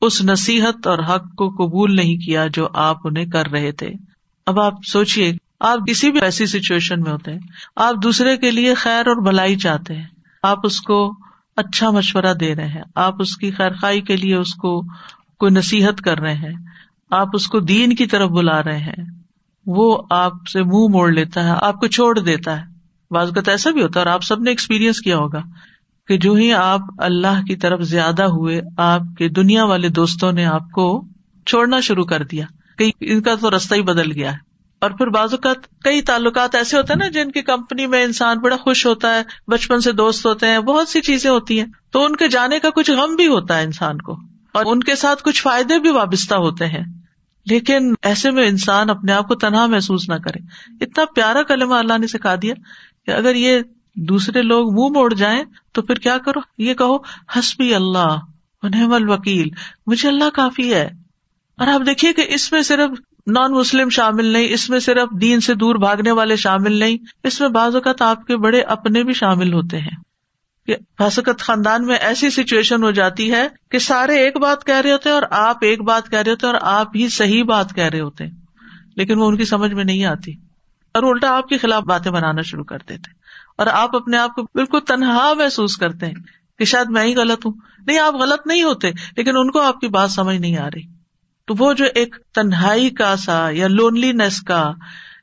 اس نصیحت اور حق کو قبول نہیں کیا جو آپ انہیں کر رہے تھے۔ اب آپ سوچیے آپ کسی بھی ایسی سچویشن میں ہوتے ہیں، آپ دوسرے کے لیے خیر اور بلائی چاہتے ہیں۔ آپ اس کو اچھا مشورہ دے رہے ہیں۔ آپ اس کی خیر خائی کے لیے اس کو کوئی نصیحت کر رہے ہیں۔ آپ اس کو دین کی طرف بلا رہے ہیں۔ وہ آپ سے منہ موڑ لیتا ہے، آپ کو چھوڑ دیتا ہے۔ بعض کا ایسا بھی ہوتا ہے اور آپ سب نے ایکسپیرئنس کیا ہوگا کہ جو ہی آپ اللہ کی طرف زیادہ ہوئے، آپ کے دنیا والے دوستوں نے آپ کو چھوڑنا شروع کر دیا۔ کہ ان کا تو رستہ ہی بدل گیا ہے۔ اور پھر بعض اوقات کئی تعلقات ایسے ہوتے ہیں نا جن کی کمپنی میں انسان بڑا خوش ہوتا ہے، بچپن سے دوست ہوتے ہیں، بہت سی چیزیں ہوتی ہیں۔ تو ان کے جانے کا کچھ غم بھی ہوتا ہے انسان کو اور ان کے ساتھ کچھ فائدے بھی وابستہ ہوتے ہیں۔ لیکن ایسے میں انسان اپنے آپ کو تنہا محسوس نہ کرے۔ اتنا پیارا کلمہ اللہ نے سکھا دیا کہ اگر یہ دوسرے لوگ منہ موڑ جائیں تو پھر کیا کرو؟ یہ کہو ہسبی اللہ الوکیل، مجھے اللہ کافی ہے۔ اور آپ دیکھیے کہ اس میں صرف نان مسلم شامل نہیں، اس میں صرف دین سے دور بھاگنے والے شامل نہیں، اس میں بعض اوقات آپ کے بڑے اپنے بھی شامل ہوتے ہیں۔ کہ فاسقت خاندان میں ایسی سچویشن ہو جاتی ہے کہ سارے ایک بات کہہ رہے ہوتے اور آپ ایک بات کہہ رہے ہوتے اور آپ ہی صحیح بات کہہ رہے ہوتے لیکن وہ ان کی سمجھ میں نہیں آتی۔ اور الٹا آپ کے خلاف باتیں بنانا شروع کر دیتے اور آپ اپنے آپ کو بالکل تنہا محسوس کرتے ہیں کہ شاید میں ہی غلط ہوں۔ نہیں، آپ غلط نہیں ہوتے، لیکن ان کو آپ کی بات سمجھ نہیں آ رہی۔ تو وہ جو ایک تنہائی کا سا یا لونلی نیس کا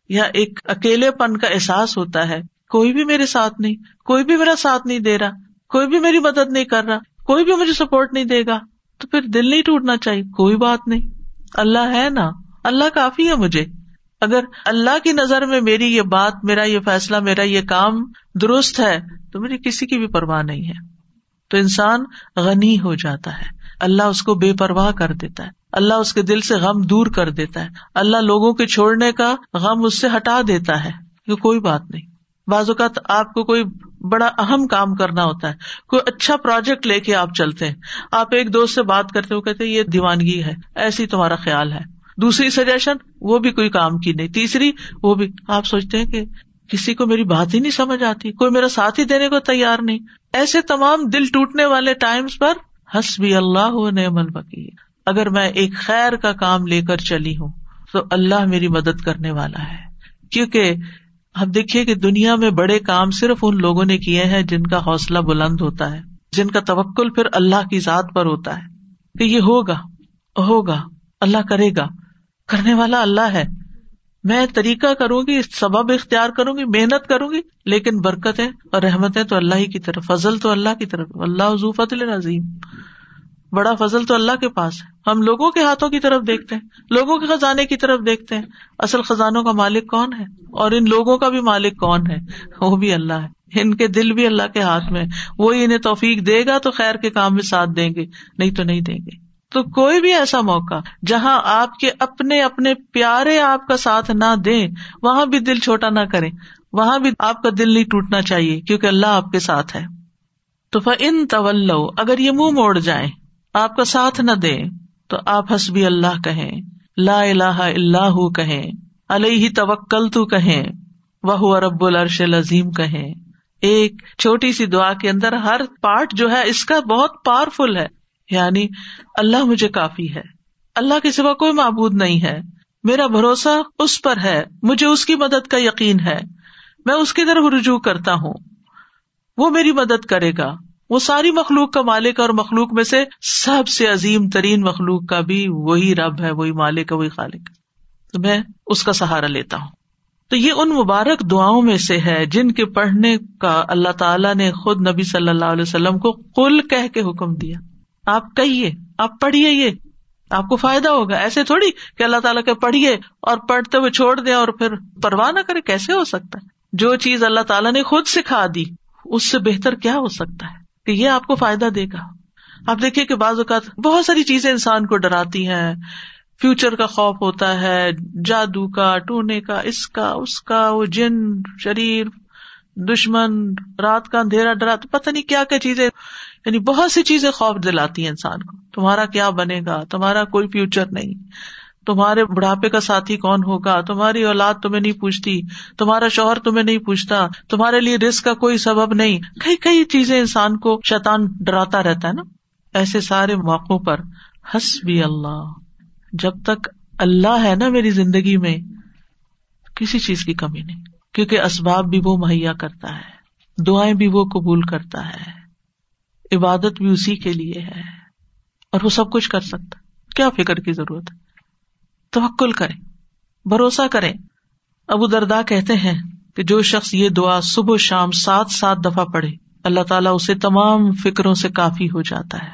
یا ایک اکیلے پن کا احساس ہوتا ہے، کوئی بھی میرے ساتھ نہیں، کوئی بھی میرا ساتھ نہیں دے رہا، کوئی بھی میری مدد نہیں کر رہا، کوئی بھی مجھے سپورٹ نہیں دے گا، تو پھر دل نہیں ٹوٹنا چاہیے، کوئی بات نہیں۔ اللہ ہے نا، اللہ کافی ہے مجھے۔ اگر اللہ کی نظر میں میری یہ بات، میرا یہ فیصلہ، میرا یہ کام درست ہے، تو میری کسی کی بھی پرواہ نہیں ہے۔ تو انسان غنی ہو جاتا ہے، اللہ اس کو بے پرواہ کر دیتا ہے۔ اللہ اس کے دل سے غم دور کر دیتا ہے۔ اللہ لوگوں کے چھوڑنے کا غم اس سے ہٹا دیتا ہے۔ یہ کوئی بات نہیں۔ بعض اوقات آپ کو کوئی بڑا اہم کام کرنا ہوتا ہے۔ کوئی اچھا پروجیکٹ لے کے آپ چلتے ہیں۔ آپ ایک دوست سے بات کرتے ہو کہتے یہ دیوانگی ہے، ایسی تمہارا خیال ہے۔ دوسری سجیشن، وہ بھی کوئی کام کی نہیں۔ تیسری، وہ بھی۔ آپ سوچتے ہیں کہ کسی کو میری بات ہی نہیں سمجھ آتی۔ کوئی میرا ساتھ ہی دینے کو تیار نہیں۔ ایسے تمام دل ٹوٹنے والے ٹائمس پر ہس بھی اللہ نعم الوکیل۔ اگر میں ایک خیر کا کام لے کر چلی ہوں، تو اللہ میری مدد کرنے والا ہے۔ کیونکہ اب دیکھیے کہ دنیا میں بڑے کام صرف ان لوگوں نے کیے ہیں جن کا حوصلہ بلند ہوتا ہے، جن کا توکل پھر اللہ کی ذات پر ہوتا ہے۔ کہ یہ ہوگا ہوگا، اللہ کرے گا، کرنے والا اللہ ہے۔ میں طریقہ کروں گی، سبب اختیار کروں گی، محنت کروں گی، لیکن برکت اور رحمت تو اللہ ہی کی طرف، فضل تو اللہ کی طرف۔ اللہ حضوفت العظیم۔ بڑا فضل تو اللہ کے پاس ہے۔ ہم لوگوں کے ہاتھوں کی طرف دیکھتے ہیں، لوگوں کے خزانے کی طرف دیکھتے ہیں۔ اصل خزانوں کا مالک کون ہے؟ اور ان لوگوں کا بھی مالک کون ہے؟ وہ بھی اللہ ہے۔ ان کے دل بھی اللہ کے ہاتھ میں وہی انہیں توفیق دے گا تو خیر کے کام میں ساتھ دیں گے، نہیں تو نہیں دیں گے۔ تو کوئی بھی ایسا موقع جہاں آپ کے اپنے اپنے پیارے آپ کا ساتھ نہ دیں، وہاں بھی دل چھوٹا نہ کرے وہاں بھی آپ کا دل نہیں ٹوٹنا چاہیے، کیونکہ اللہ آپ کے ساتھ ہے۔ تو ان طول اگر یہ منہ موڑ جائیں آپ کا ساتھ نہ دے تو آپ حسبی اللہ کہیں، لا الہ اللہ کہیں، علیہ توکل تو کہیں وہ رب العرش العظیم کہیں۔ ایک چھوٹی سی دعا کے اندر ہر پارٹ جو ہے اس کا بہت پاورفل ہے۔ یعنی اللہ مجھے کافی ہے۔ اللہ کے سوا کوئی معبود نہیں ہے۔ میرا بھروسہ اس پر ہے۔ مجھے اس کی مدد کا یقین ہے۔ میں اس کی طرف رجوع کرتا ہوں۔ وہ میری مدد کرے گا۔ وہ ساری مخلوق کا مالک اور مخلوق میں سے سب سے عظیم ترین مخلوق کا بھی وہی رب ہے، وہی مالک ہے، وہی خالق تو میں اس کا سہارا لیتا ہوں۔ تو یہ ان مبارک دعاؤں میں سے ہے جن کے پڑھنے کا اللہ تعالیٰ نے خود نبی صلی اللہ علیہ وسلم کو کل کہہ کے حکم دیا۔ آپ کہیے، آپ پڑھیے یہ۔ آپ کو فائدہ ہوگا۔ ایسے تھوڑی کہ اللہ تعالیٰ کے پڑھیے اور پڑھتے ہوئے چھوڑ دیں اور پھر پرواہ نہ کرے، کیسے ہو سکتا ہے؟ جو چیز اللہ تعالیٰ نے خود سکھا دی، اس سے بہتر کیا ہو سکتا ہے؟ کہ یہ آپ کو فائدہ دے گا۔ آپ دیکھیے کہ بعض اوقات بہت ساری چیزیں انسان کو ڈراتی ہیں۔ فیوچر کا خوف ہوتا ہے، جادو کا، ٹونے کا، اس کا اس کا، وہ جن، شریر، دشمن، رات کا اندھیرا، ڈرا، تو پتہ نہیں کیا کیا چیزیں یعنی بہت سی چیزیں خوف دلاتی ہیں انسان کو۔ تمہارا کیا بنے گا؟ تمہارا کوئی فیوچر نہیں۔ تمہارے بڑھاپے کا ساتھی کون ہوگا؟ تمہاری اولاد تمہیں نہیں پوچھتی، تمہارا شوہر تمہیں نہیں پوچھتا، تمہارے لیے رسک کا کوئی سبب نہیں۔ کئی کئی چیزیں انسان کو شیطان ڈراتا رہتا ہے نا۔ ایسے سارے موقعوں پر ہس بھی اللہ۔ جب تک اللہ ہے نا میری زندگی میں، کسی چیز کی کمی نہیں۔ کیونکہ اسباب بھی وہ مہیا کرتا ہے، دعائیں بھی وہ قبول کرتا ہے، عبادت بھی اسی کے لیے ہے۔ اور وہ سب کچھ کر سکتا کیا فکر کی ضرورت ہے؟ توکل کرے بھروسہ کرے ابو دردا کہتے ہیں کہ جو شخص یہ دعا صبح شام سات سات دفعہ پڑھے، اللہ تعالیٰ اسے تمام فکروں سے کافی ہو جاتا ہے۔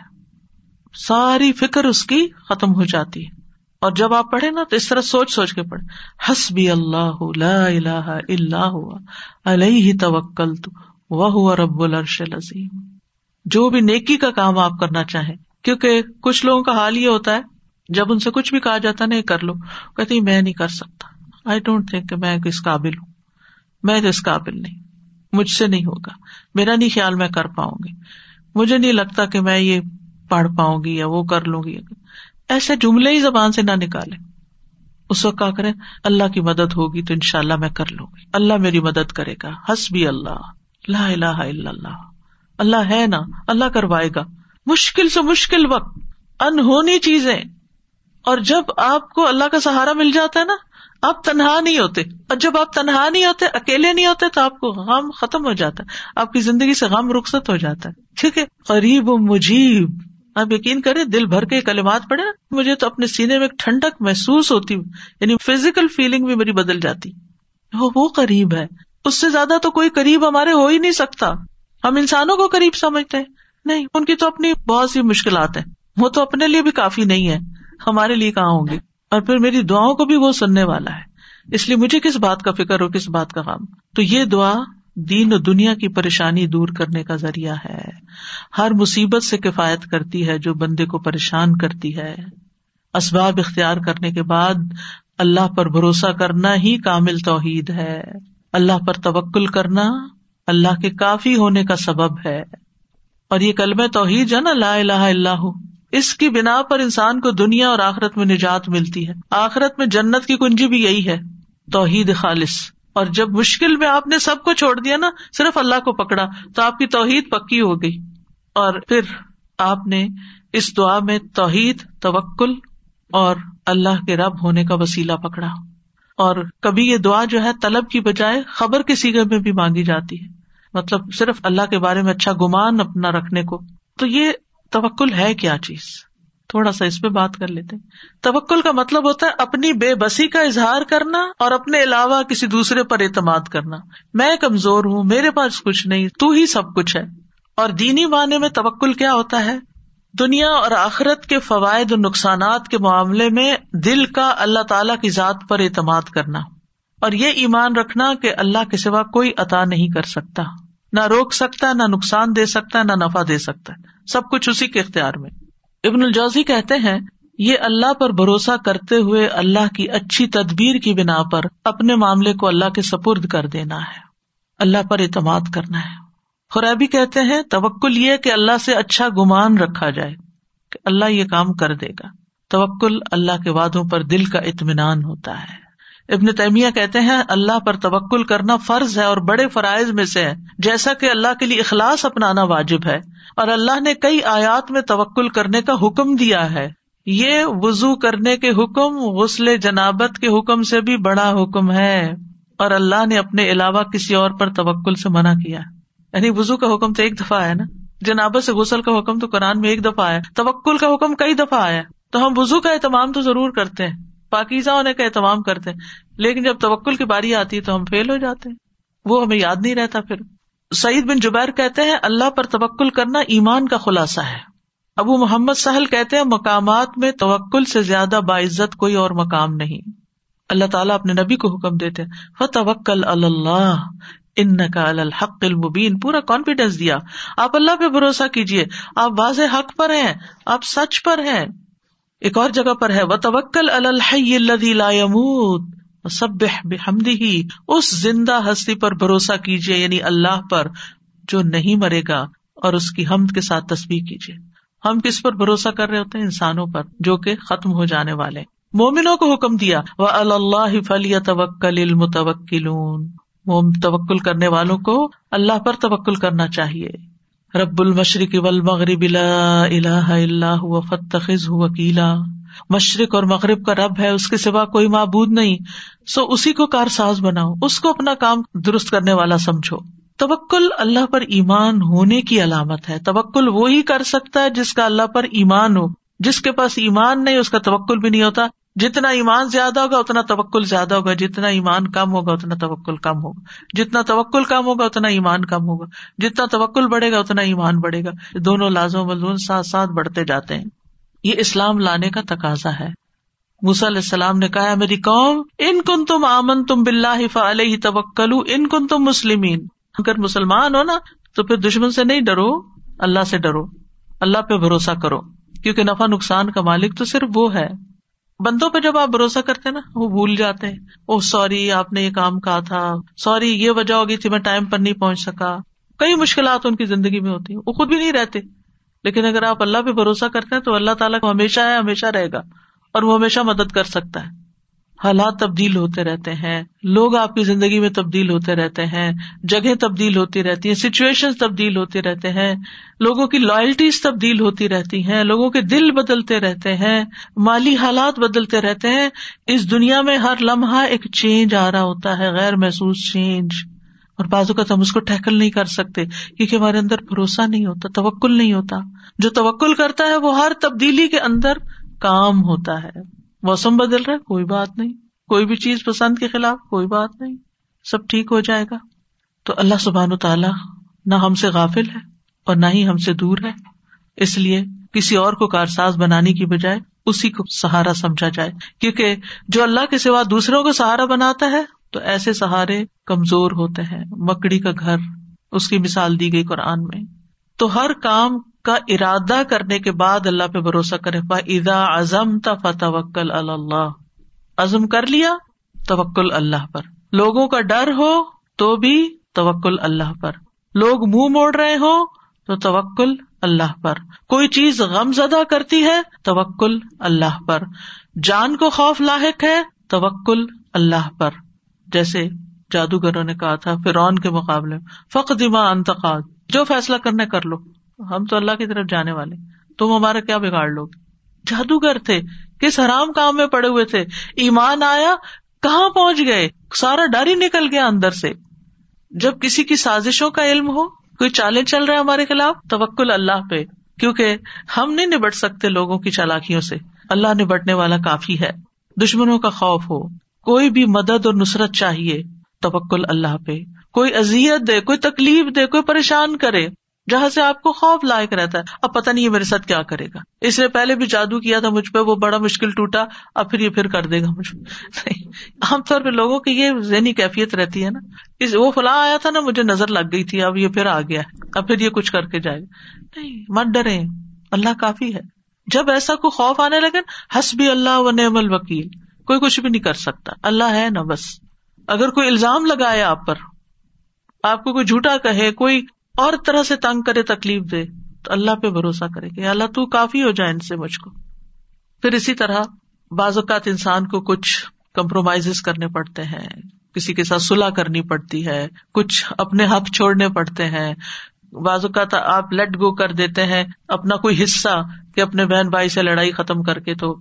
ساری فکر اس کی ختم ہو جاتی ہے۔ اور جب آپ پڑھے نا تو اس طرح سوچ سوچ کے پڑھے ہس بھی اللہ اللہ اللہ ہوا، علیہ توکل تو وہ رب الرش العظیم۔ جو بھی نیکی کا کام آپ کرنا چاہیں، کیونکہ کچھ لوگوں کا حال یہ ہوتا ہے جب ان سے کچھ بھی کہا جاتا نہیں، کر لو۔ کہتے میں نہیں کر سکتا۔ آئی ڈونٹ تھنک میں کس قابل ہوں۔ میں اس قابل نہیں۔ مجھ سے نہیں ہوگا۔ میرا نہیں خیال میں کر پاؤں گی۔ مجھے نہیں لگتا کہ میں یہ پڑھ پاؤں گی یا وہ کر لوں گی۔ ایسے جملے ہی زبان سے نہ نکالے اس وقت کیا کرے اللہ کی مدد ہوگی تو ان شاء اللہ میں کر لوں گی۔ اللہ میری مدد کرے گا۔ ہس بھی اللہ۔ لا الہ الا اللہ۔ اللہ ہے نا۔ اللہ کروائے گا۔ مشکل سے مشکل وقت۔ انہونی چیزیں۔ اور جب آپ کو اللہ کا سہارا مل جاتا ہے نا، آپ تنہا نہیں ہوتے۔ اور جب آپ تنہا نہیں ہوتے، اکیلے نہیں ہوتے، تو آپ کو غم ختم ہو جاتا ہے۔ آپ کی زندگی سے غم رخصت ہو جاتا ہے۔ ٹھیک ہے؟ قریب و مجیب۔ آپ یقین کریں، دل بھر کے کلمات پڑے نا۔ مجھے تو اپنے سینے میں ایک ٹھنڈک محسوس ہوتی یعنی فزیکل فیلنگ بھی میری بدل جاتی۔ وہ قریب ہے۔ اس سے زیادہ تو کوئی قریب ہمارے ہو ہی نہیں سکتا۔ ہم انسانوں کو قریب سمجھتے ہیں۔ نہیں، ان کی تو اپنی بہت سی مشکلات ہیں۔ وہ تو اپنے لیے بھی کافی نہیں ہے ہمارے لیے کہاں ہوں گے؟ اور پھر میری دعاؤں کو بھی وہ سننے والا ہے۔ اس لیے مجھے کس بات کا فکر ہو کس بات کا کام تو یہ دعا دین و دنیا کی پریشانی دور کرنے کا ذریعہ ہے۔ ہر مصیبت سے کفایت کرتی ہے جو بندے کو پریشان کرتی ہے۔ اسباب اختیار کرنے کے بعد اللہ پر بھروسہ کرنا ہی کامل توحید ہے۔ اللہ پر توکل کرنا اللہ کے کافی ہونے کا سبب ہے۔ اور یہ کلم توحید ہے نا، لا الہ اللہ اس کی بنا پر انسان کو دنیا اور آخرت میں نجات ملتی ہے۔ آخرت میں جنت کی کنجی بھی یہی ہے، توحید خالص۔ اور جب مشکل میں آپ نے سب کو چھوڑ دیا نا، صرف اللہ کو پکڑا، تو آپ کی توحید پکی ہو گئی۔ اور پھر آپ نے اس دعا میں توحید، توکل اور اللہ کے رب ہونے کا وسیلہ پکڑا۔ اور کبھی یہ دعا جو ہے طلب کی بجائے خبر کے سیگے میں بھی مانگی جاتی ہے۔ مطلب صرف اللہ کے بارے میں اچھا گمان اپنا رکھنے کو۔ تو یہ توکل ہے کیا چیز؟ تھوڑا سا اس پہ بات کر لیتے توکل کا مطلب ہوتا ہے اپنی بے بسی کا اظہار کرنا اور اپنے علاوہ کسی دوسرے پر اعتماد کرنا۔ میں کمزور ہوں، میرے پاس کچھ نہیں، تو ہی سب کچھ ہے۔ اور دینی معنی میں توکل کیا ہوتا ہے؟ دنیا اور آخرت کے فوائد اور نقصانات کے معاملے میں دل کا اللہ تعالی کی ذات پر اعتماد کرنا۔ اور یہ ایمان رکھنا کہ اللہ کے سوا کوئی عطا نہیں کر سکتا۔ نہ روک سکتا ہے، نہ نقصان دے سکتا ہے، نہ نفع دے سکتا سب کچھ اسی کے اختیار میں۔ ابن الجوزی کہتے ہیں، یہ اللہ پر بھروسہ کرتے ہوئے اللہ کی اچھی تدبیر کی بنا پر اپنے معاملے کو اللہ کے سپرد کر دینا ہے۔ اللہ پر اعتماد کرنا ہے۔ خرابی کہتے ہیں، توکل یہ کہ اللہ سے اچھا گمان رکھا جائے کہ اللہ یہ کام کر دے گا۔ توکل اللہ کے وادوں پر دل کا اطمینان ہوتا ہے۔ ابن تیمیہ کہتے ہیں، اللہ پر توکل کرنا فرض ہے اور بڑے فرائض میں سے ہے، جیسا کہ اللہ کے لیے اخلاص اپنانا واجب ہے، اور اللہ نے کئی آیات میں توکل کرنے کا حکم دیا ہے۔ یہ وزو کرنے کے حکم، غسل جنابت کے حکم سے بھی بڑا حکم ہے، اور اللہ نے اپنے علاوہ کسی اور پر توکل سے منع کیا۔ یعنی وزو کا حکم تو ایک دفعہ آیا نا۔ جنابت سے غسل کا حکم تو قرآن میں ایک دفعہ آیا توکل کا حکم کئی دفعہ آیا تو ہم وزو کا اہتمام تو ضرور کرتے ہیں۔ پاکیزہ ہونے کا اہتمام کرتے ہیں۔ لیکن جب توکل کی باری آتی ہے تو ہم فیل ہو جاتے ہیں۔ وہ ہمیں یاد نہیں رہتا پھر۔ سعید بن جبیر کہتے ہیں، اللہ پر توکل کرنا ایمان کا خلاصہ ہے۔ ابو محمد سہل کہتے ہیں، مقامات میں توکل سے زیادہ باعزت کوئی اور مقام نہیں۔ اللہ تعالیٰ اپنے نبی کو حکم دیتے و توکل اللہ ان کا الحق المبین۔ پورا کانفیڈینس دیا۔ آپ اللہ پہ بھروسہ کیجیے آپ واضح حق پر ہیں، آپ سچ پر ہیں۔ ایک اور جگہ پر ہے وہ توکل الحمود سب ہی اس زندہ ہستی پر بھروسہ کیجیے یعنی اللہ پر، جو نہیں مرے گا، اور اس کی حمد کے ساتھ تصویر کیجیے ہم کس پر بھروسہ کر رہے ہوتے ہیں؟ انسانوں پر، جو کہ ختم ہو جانے والے۔ مومنوں کو حکم دیا وہ اللہ فلی توکل المتوکل توکل کرنے والوں کو اللہ پر توکل کرنا چاہیے۔ رب المشرق والمغرب لا الہ الا هو فاتخذه وکیلا۔ مشرق اور مغرب کا رب ہے، اس کے سوا کوئی معبود نہیں۔ سو اسی کو کار ساز بناؤ، اس کو اپنا کام درست کرنے والا سمجھو۔ توکل اللہ پر ایمان ہونے کی علامت ہے۔ توکل وہی کر سکتا ہے جس کا اللہ پر ایمان ہو۔ جس کے پاس ایمان نہیں، اس کا توکل بھی نہیں ہوتا۔ جتنا ایمان زیادہ ہوگا اتنا توکل زیادہ ہوگا، جتنا ایمان کم ہوگا اتنا توکل کم ہوگا۔ جتنا توکل کم ہوگا اتنا ایمان کم ہوگا۔ جتنا توکل بڑھے گا اتنا ایمان بڑھے گا۔ دونوں لازم ملزون ساتھ ساتھ بڑھتے جاتے ہیں۔ یہ اسلام لانے کا تقاضا ہے۔ موسا علیہ السلام نے کہا میری قوم، ان کن تم آمن تم بلّہ علیہ توکل ان کن تم مسلمین۔ اگر مسلمان ہو نا، تو پھر دشمن سے نہیں ڈرو، اللہ سے ڈرو۔ اللہ پہ بھروسہ کرو۔ کیونکہ نفا نقصان کا مالک تو صرف وہ ہے۔ بندوں پہ جب آپ بھروسہ کرتے نا، وہ بھول جاتے ہیں۔ او سوری، آپ نے یہ کام کہا تھا۔ سوری، یہ وجہ ہوگی تھی، میں ٹائم پر نہیں پہنچ سکا۔ کئی مشکلات ان کی زندگی میں ہوتی ہیں۔ وہ خود بھی نہیں رہتے۔ لیکن اگر آپ اللہ پہ بھروسہ کرتے ہیں تو اللہ تعالیٰ کو ہمیشہ ہے، ہمیشہ رہے گا اور وہ ہمیشہ مدد کر سکتا ہے۔ حالات تبدیل ہوتے رہتے ہیں، لوگ آپ کی زندگی میں تبدیل ہوتے رہتے ہیں جگہ تبدیل ہوتی رہتی ہیں سچویشن تبدیل ہوتے رہتے ہیں، لوگوں کی لائلٹیز تبدیل ہوتی رہتی ہیں، لوگوں کے دل بدلتے رہتے ہیں، مالی حالات بدلتے رہتے ہیں۔ اس دنیا میں ہر لمحہ ایک چینج آ رہا ہوتا ہے، غیر محسوس چینج اور بازو کا ہم اس کو ٹیکل نہیں کر سکتے، کیونکہ ہمارے اندر بھروسہ نہیں ہوتا، توکل نہیں ہوتا۔ جو توکل کرتا ہے، وہ ہر تبدیلی کے اندر کام ہوتا ہے۔ موسم بدل رہا ہے، کوئی بات نہیں۔ کوئی بھی چیز پسند کے خلاف، کوئی بات نہیں۔ سب ٹھیک ہو جائے گا۔ تو اللہ سبحان و تعالیٰ نہ ہم سے غافل ہے اور نہ ہی ہم سے دور ہے۔ اس لیے کسی اور کو کارساز بنانے کی بجائے اسی کو سہارا سمجھا جائے۔ کیونکہ جو اللہ کے سوا دوسروں کو سہارا بناتا ہے، تو ایسے سہارے کمزور ہوتے ہیں۔ مکڑی کا گھر، اس کی مثال دی گئی قرآن میں۔ تو ہر کام کا ارادہ کرنے کے بعد اللہ پہ بھروسہ کرے ادا ازم توکل اللہ ازم کر لیا، توکل اللہ پر۔ لوگوں کا ڈر ہو تو بھی توکل اللہ پر۔ لوگ منہ موڑ رہے ہو تو توکل اللہ پر۔ کوئی چیز غم زدہ کرتی ہے، توکل اللہ پر۔ جان کو خوف لاحق ہے، توکل اللہ پر۔ جیسے جادوگروں نے کہا تھا، فرعون کے مقابلے فق دما انتقاد جو فیصلہ کرنا کر لو۔ ہم تو اللہ کی طرف جانے والے تم ہمارا کیا بگاڑ لو جادوگر تھے۔ کس حرام کام میں پڑے ہوئے تھے؟ ایمان آیا؟ کہاں پہنچ گئے؟ سارا ڈر ہی نکل گیا اندر سے۔ جب کسی کی سازشوں کا علم ہو، کوئی چالیں چل رہے ہمارے خلاف، توکل اللہ پہ۔ کیونکہ ہم نہیں نبٹ سکتے لوگوں کی چالاکیوں سے۔ اللہ نبٹنے والا کافی ہے۔ دشمنوں کا خوف ہو۔ کوئی بھی مدد اور نصرت چاہیے، توکل اللہ پہ۔ کوئی ازیت دے، کوئی تکلیف دے، کوئی پریشان کرے۔ جہاں سے آپ کو خوف لائق رہتا ہے۔ اب پتا نہیں یہ میرے ساتھ کیا کرے گا۔ اس نے پہلے بھی جادو کیا تھا مجھ پہ، وہ بڑا مشکل ٹوٹا، اب پھر یہ پھر کر دے گا مجھ نہیں، عام طور پہ لوگوں کی یہ ذہنی کیفیت رہتی ہے نا۔ وہ فلاں آیا تھا نا، مجھے نظر لگ گئی تھی، اب یہ پھر آ گیا اب پھر یہ کچھ کر کے جائے گا۔ نہیں، مت ڈرے اللہ کافی ہے۔ جب ایسا کوئی خوف آنے لگے ہس بھی اللہ و نعم الوکیل۔ کوئی کچھ بھی نہیں کر سکتا۔ اللہ ہے نا بس۔ اگر کوئی الزام لگائے آپ پر، آپ کو کوئی جھوٹا کہے، کوئی اور طرح سے تنگ کرے تکلیف دے، تو اللہ پہ بھروسہ کرے کہ اللہ تو کافی ہو جائے ان سے مجھ کو۔ پھر اسی طرح بعض اوقات انسان کو کچھ کمپرومائز کرنے پڑتے ہیں، کسی کے ساتھ سلاح کرنی پڑتی ہے، کچھ اپنے حق چھوڑنے پڑتے ہیں۔ بعض اوقات آپ لیٹ گو کر دیتے ہیں، اپنا کوئی حصہ کہ اپنے بہن بھائی سے لڑائی ختم کر کے تو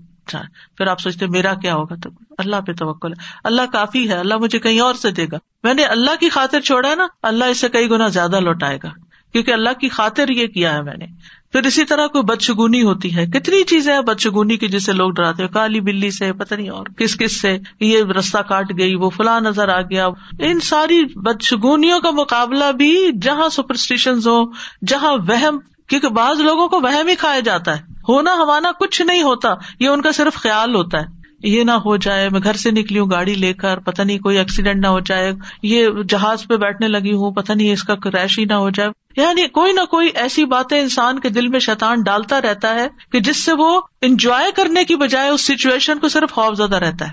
پھر آپ سوچتے میرا کیا ہوگا؟ تو اللہ پہ توکل ہے۔ اللہ کافی ہے۔ اللہ مجھے کہیں اور سے دے گا۔ میں نے اللہ کی خاطر چھوڑا ہے نا، اللہ اس سے کئی گنا زیادہ لوٹائے گا۔ کیونکہ اللہ کی خاطر یہ کیا ہے میں نے۔ پھر اسی طرح کوئی بدشگونی ہوتی ہے۔ کتنی چیزیں ہیں بدشگونی کی جسے لوگ ڈراتے ہیں۔ کالی بلی سے، پتہ نہیں اور کس کس سے یہ رستہ کاٹ گئی، وہ فلاں نظر آ گیا۔ ان ساری بدشگونیوں کا مقابلہ بھی جہاں سپرسٹیشن ہو جہاں وہم کیونکہ بعض لوگوں کو وہم ہی کھایا جاتا ہے۔ ہونا ہمانا کچھ نہیں ہوتا، یہ ان کا صرف خیال ہوتا ہے۔ یہ نہ ہو جائے، میں گھر سے نکلی ہوں، گاڑی لے کر پتا نہیں کوئی ایکسیڈینٹ نہ ہو جائے، یہ جہاز پہ بیٹھنے لگی ہوں پتا نہیں اس کا کریش ہی نہ ہو جائے۔ یعنی کوئی نہ کوئی ایسی باتیں انسان کے دل میں شیطان ڈالتا رہتا ہے کہ جس سے وہ انجوائے کرنے کی بجائے اس سچویشن کو صرف خوف زدہ رہتا ہے۔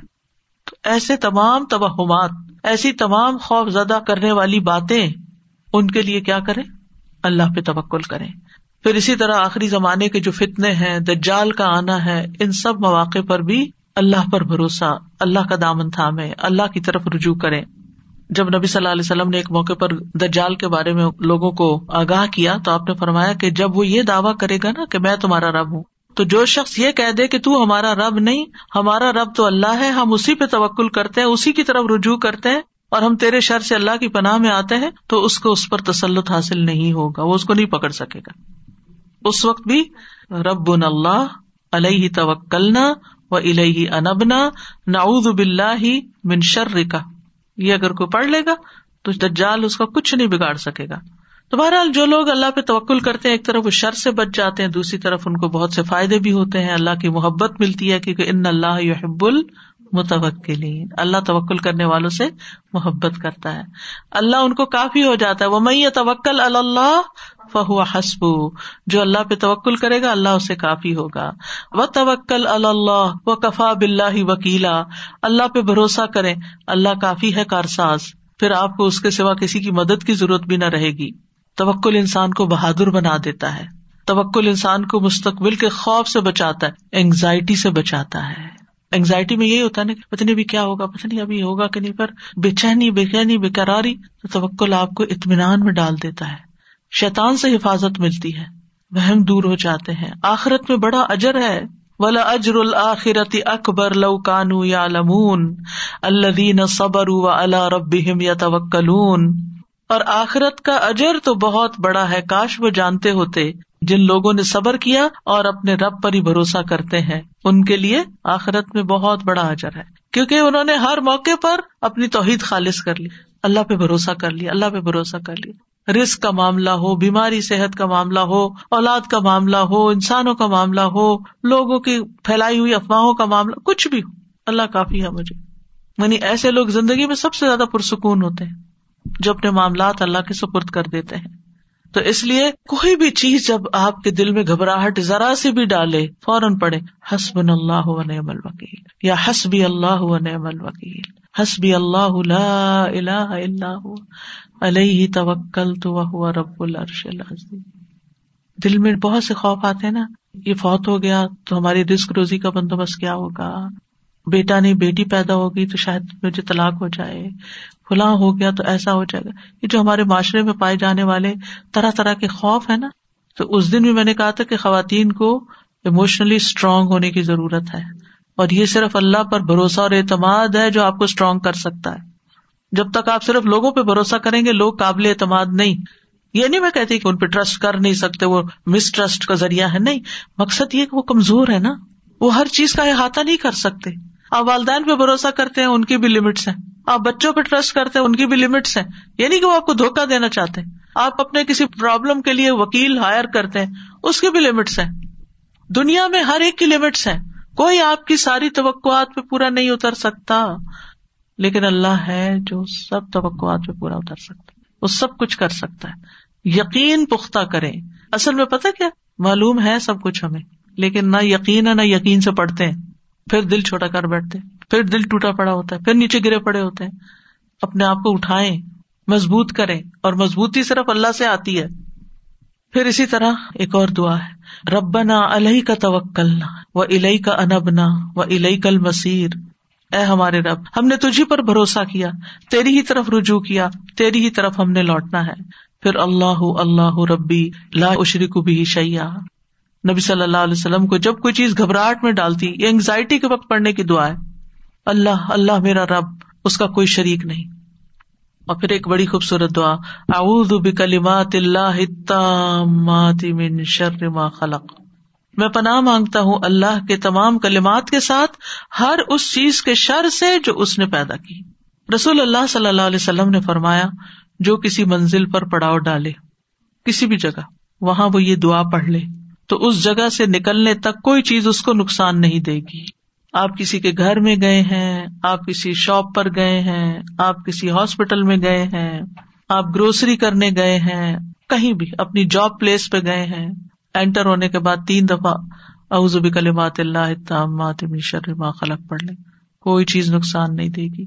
تو ایسے تمام توہمات، ایسی تمام خوف زدہ کرنے والی باتیں، ان کے لیے کیا کریں؟ اللہ پہ توکل کریں۔ پھر اسی طرح آخری زمانے کے جو فتنے ہیں، دجال کا آنا ہے، ان سب مواقع پر بھی اللہ پر بھروسہ، اللہ کا دامن تھامے اللہ کی طرف رجوع کرے جب نبی صلی اللہ علیہ وسلم نے ایک موقع پر دجال کے بارے میں لوگوں کو آگاہ کیا تو آپ نے فرمایا کہ جب وہ یہ دعویٰ کرے گا نا کہ میں تمہارا رب ہوں، تو جو شخص یہ کہہ دے کہ تو ہمارا رب نہیں، ہمارا رب تو اللہ ہے، ہم اسی پہ توکل کرتے ہیں، اسی کی طرف رجوع کرتے ہیں اور ہم تیرے شر سے اللہ کی پناہ میں آتے ہیں، تو اس کو اس پر تسلط حاصل نہیں ہوگا، وہ اس کو نہیں پکڑ سکے گا۔ اس وقت بھی رب اللہ علیہ توکلنا و الہ انبنا، نعوذ باللہ من شر کا یہ اگر کوئی پڑھ لے گا تو دجال اس کا کچھ نہیں بگاڑ سکے گا۔ تو بہرحال جو لوگ اللہ پہ توکل کرتے ہیں، ایک طرف وہ شر سے بچ جاتے ہیں، دوسری طرف ان کو بہت سے فائدے بھی ہوتے ہیں، اللہ کی محبت ملتی ہے، کیونکہ ان اللہ یحب المتوکلین اللہ توکل کرنے والوں سے محبت کرتا ہے۔ اللہ ان کو کافی ہو جاتا ہے۔ وہ میں توکل اللہ فہو حسب جو اللہ پہ توکل کرے گا، اللہ اسے کافی ہوگا۔ وہ توکل اللہ و کفا بلّہ وکیلا۔ اللہ پہ بھروسہ کرے اللہ کافی ہے کارساز۔ پھر آپ کو اس کے سوا کسی کی مدد کی ضرورت بھی نہ رہے گی۔ توکل انسان کو بہادر بنا دیتا ہے۔ توکل انسان کو مستقبل کے خوف سے بچاتا ہے اینگزائٹی سے بچاتا ہے۔ اینگزائٹی میں یہی ہوتا ہے نا پتہ نہیں بھی کیا ہوگا، پتہ نہیں ابھی ہوگا کہ نہیں، پر بے چینی بے چینی بے قراری تو توکل آپ کو اطمینان میں ڈال دیتا ہے۔ شیتان سے حفاظت ملتی ہے۔ وہم دور ہو جاتے ہیں۔ آخرت میں بڑا اجر ہے۔ ولا اجر الآخرتی اکبر لو کانو یا لمون اللہ صبر و اللہ رب یا توکلون اور آخرت کا اجر تو بہت بڑا ہے، کاش وہ جانتے ہوتے۔ جن لوگوں نے صبر کیا اور اپنے رب پر ہی بھروسہ کرتے ہیں، ان کے لیے آخرت میں بہت بڑا اجر ہے۔ کیونکہ انہوں نے ہر موقع پر اپنی توحید خالص کر لی۔ اللہ پہ بھروسہ کر لیا اللہ پہ بھروسہ کر لیا رسک کا معاملہ ہو، بیماری، صحت کا معاملہ ہو، اولاد کا معاملہ ہو، انسانوں کا معاملہ ہو، لوگوں کی پھیلائی ہوئی افواہوں کا معاملہ، کچھ بھی ہو۔ اللہ کافی ہے مجھے۔ یعنی ایسے لوگ زندگی میں سب سے زیادہ پرسکون ہوتے ہیں، جو اپنے معاملات اللہ کے سپرد کر دیتے ہیں۔ تو اس لیے کوئی بھی چیز جب آپ کے دل میں گھبراہٹ ذرا سی بھی ڈالے، فوراً پڑے حسب اللہ و نعم الوکیل، یا حسبی اللہ و نعم الوکیل، حسبی اللہ اللہ اللہ علیہ توکل تو وہ رب العرش العظیم. دل میں بہت سے خوف آتے ہیں نا، یہ فوت ہو گیا تو ہماری رسک روزی کا بندوبست کیا ہوگا؟ بیٹا نہیں، بیٹی پیدا ہوگی تو شاید مجھے طلاق ہو جائے، فلاں ہو گیا تو ایسا ہو جائے گا۔ یہ جو ہمارے معاشرے میں پائے جانے والے طرح طرح کے خوف ہے نا، تو اس دن بھی میں نے کہا تھا کہ خواتین کو اموشنلی اسٹرانگ ہونے کی ضرورت ہے۔ اور یہ صرف اللہ پر بھروسہ اور اعتماد ہے جو آپ کو اسٹرانگ کر سکتا ہے۔ جب تک آپ صرف لوگوں پہ بھروسہ کریں گے، لوگ قابل اعتماد نہیں۔ یہ نہیں میں کہتی کہ ان پہ ٹرسٹ کر نہیں سکتے، وہ مس ٹرسٹ کا ذریعہ ہے، نہیں۔ مقصد یہ کہ وہ کمزور ہے نا۔ وہ ہر چیز کا احاطہ نہیں کر سکتے۔ آپ والدین پہ بھروسہ کرتے ہیں، ان کی بھی لمٹس ہیں۔ آپ بچوں پہ ٹرسٹ کرتے ہیں، ان کی بھی لمٹس ہیں۔ یہ نہیں کہ وہ آپ کو دھوکا دینا چاہتے ہیں۔ آپ اپنے کسی پرابلم کے لیے وکیل ہائر کرتے ہیں، اس کی بھی لمٹس ہیں۔ دنیا میں ہر ایک کی لمٹس ہیں۔ کوئی آپ کی ساری توقعات پہ پورا نہیں اتر سکتا۔ لیکن اللہ ہے جو سب توقعات پہ پورا اتر سکتا وہ سب کچھ کر سکتا ہے۔ یقین پختہ کرے اصل میں پتا کیا؟ معلوم ہے سب کچھ ہمیں۔ لیکن نہ یقین ہے، نہ یقین سے پڑھتے ہیں۔ پھر دل چھوٹا کر بیٹھتے پھر دل ٹوٹا پڑا ہوتا ہے، پھر نیچے گرے پڑے ہوتے ہیں۔ اپنے آپ کو اٹھائے مضبوط کرے اور مضبوطی صرف اللہ سے آتی ہے۔ پھر اسی طرح ایک اور دعا ہے، ربنا الہی کا توکلنا و الہی کا انبنا و الہی کل مسیر اے ہمارے رب، ہم نے تجھی پر بھروسہ کیا، تیری ہی طرف رجوع کیا، تیری ہی طرف ہم نے لوٹنا ہے۔ پھر اللہ اللہ ربی لا اشری کو بھی شیا نبی صلی اللہ علیہ وسلم کو جب کوئی چیز گھبراہٹ میں ڈالتی، یہ انگزائٹی کے وقت پڑھنے کی دعا ہے۔ اللہ اللہ میرا رب، اس کا کوئی شریک نہیں۔ اور پھر ایک بڑی خوبصورت دعا، اعوذ بکلمات اللہ من شر ما خلق۔ میں پناہ مانگتا ہوں اللہ کے تمام کلمات کے ساتھ ہر اس چیز کے شر سے جو اس نے پیدا کی۔ رسول اللہ صلی اللہ علیہ وسلم نے فرمایا، جو کسی منزل پر پڑاؤ ڈالے، کسی بھی جگہ، وہاں وہ یہ دعا پڑھ لے۔ تو اس جگہ سے نکلنے تک کوئی چیز اس کو نقصان نہیں دے گی۔ آپ کسی کے گھر میں گئے ہیں، آپ کسی شاپ پر گئے ہیں، آپ کسی ہاسپٹل میں گئے ہیں، آپ گروسری کرنے گئے ہیں، کہیں بھی اپنی جاب پلیس پہ گئے ہیں۔ اینٹر ہونے کے بعد تین دفعہ اعوذ کلمات اللہ شر ما خلق پڑھ لیں۔ کوئی چیز نقصان نہیں دے گی۔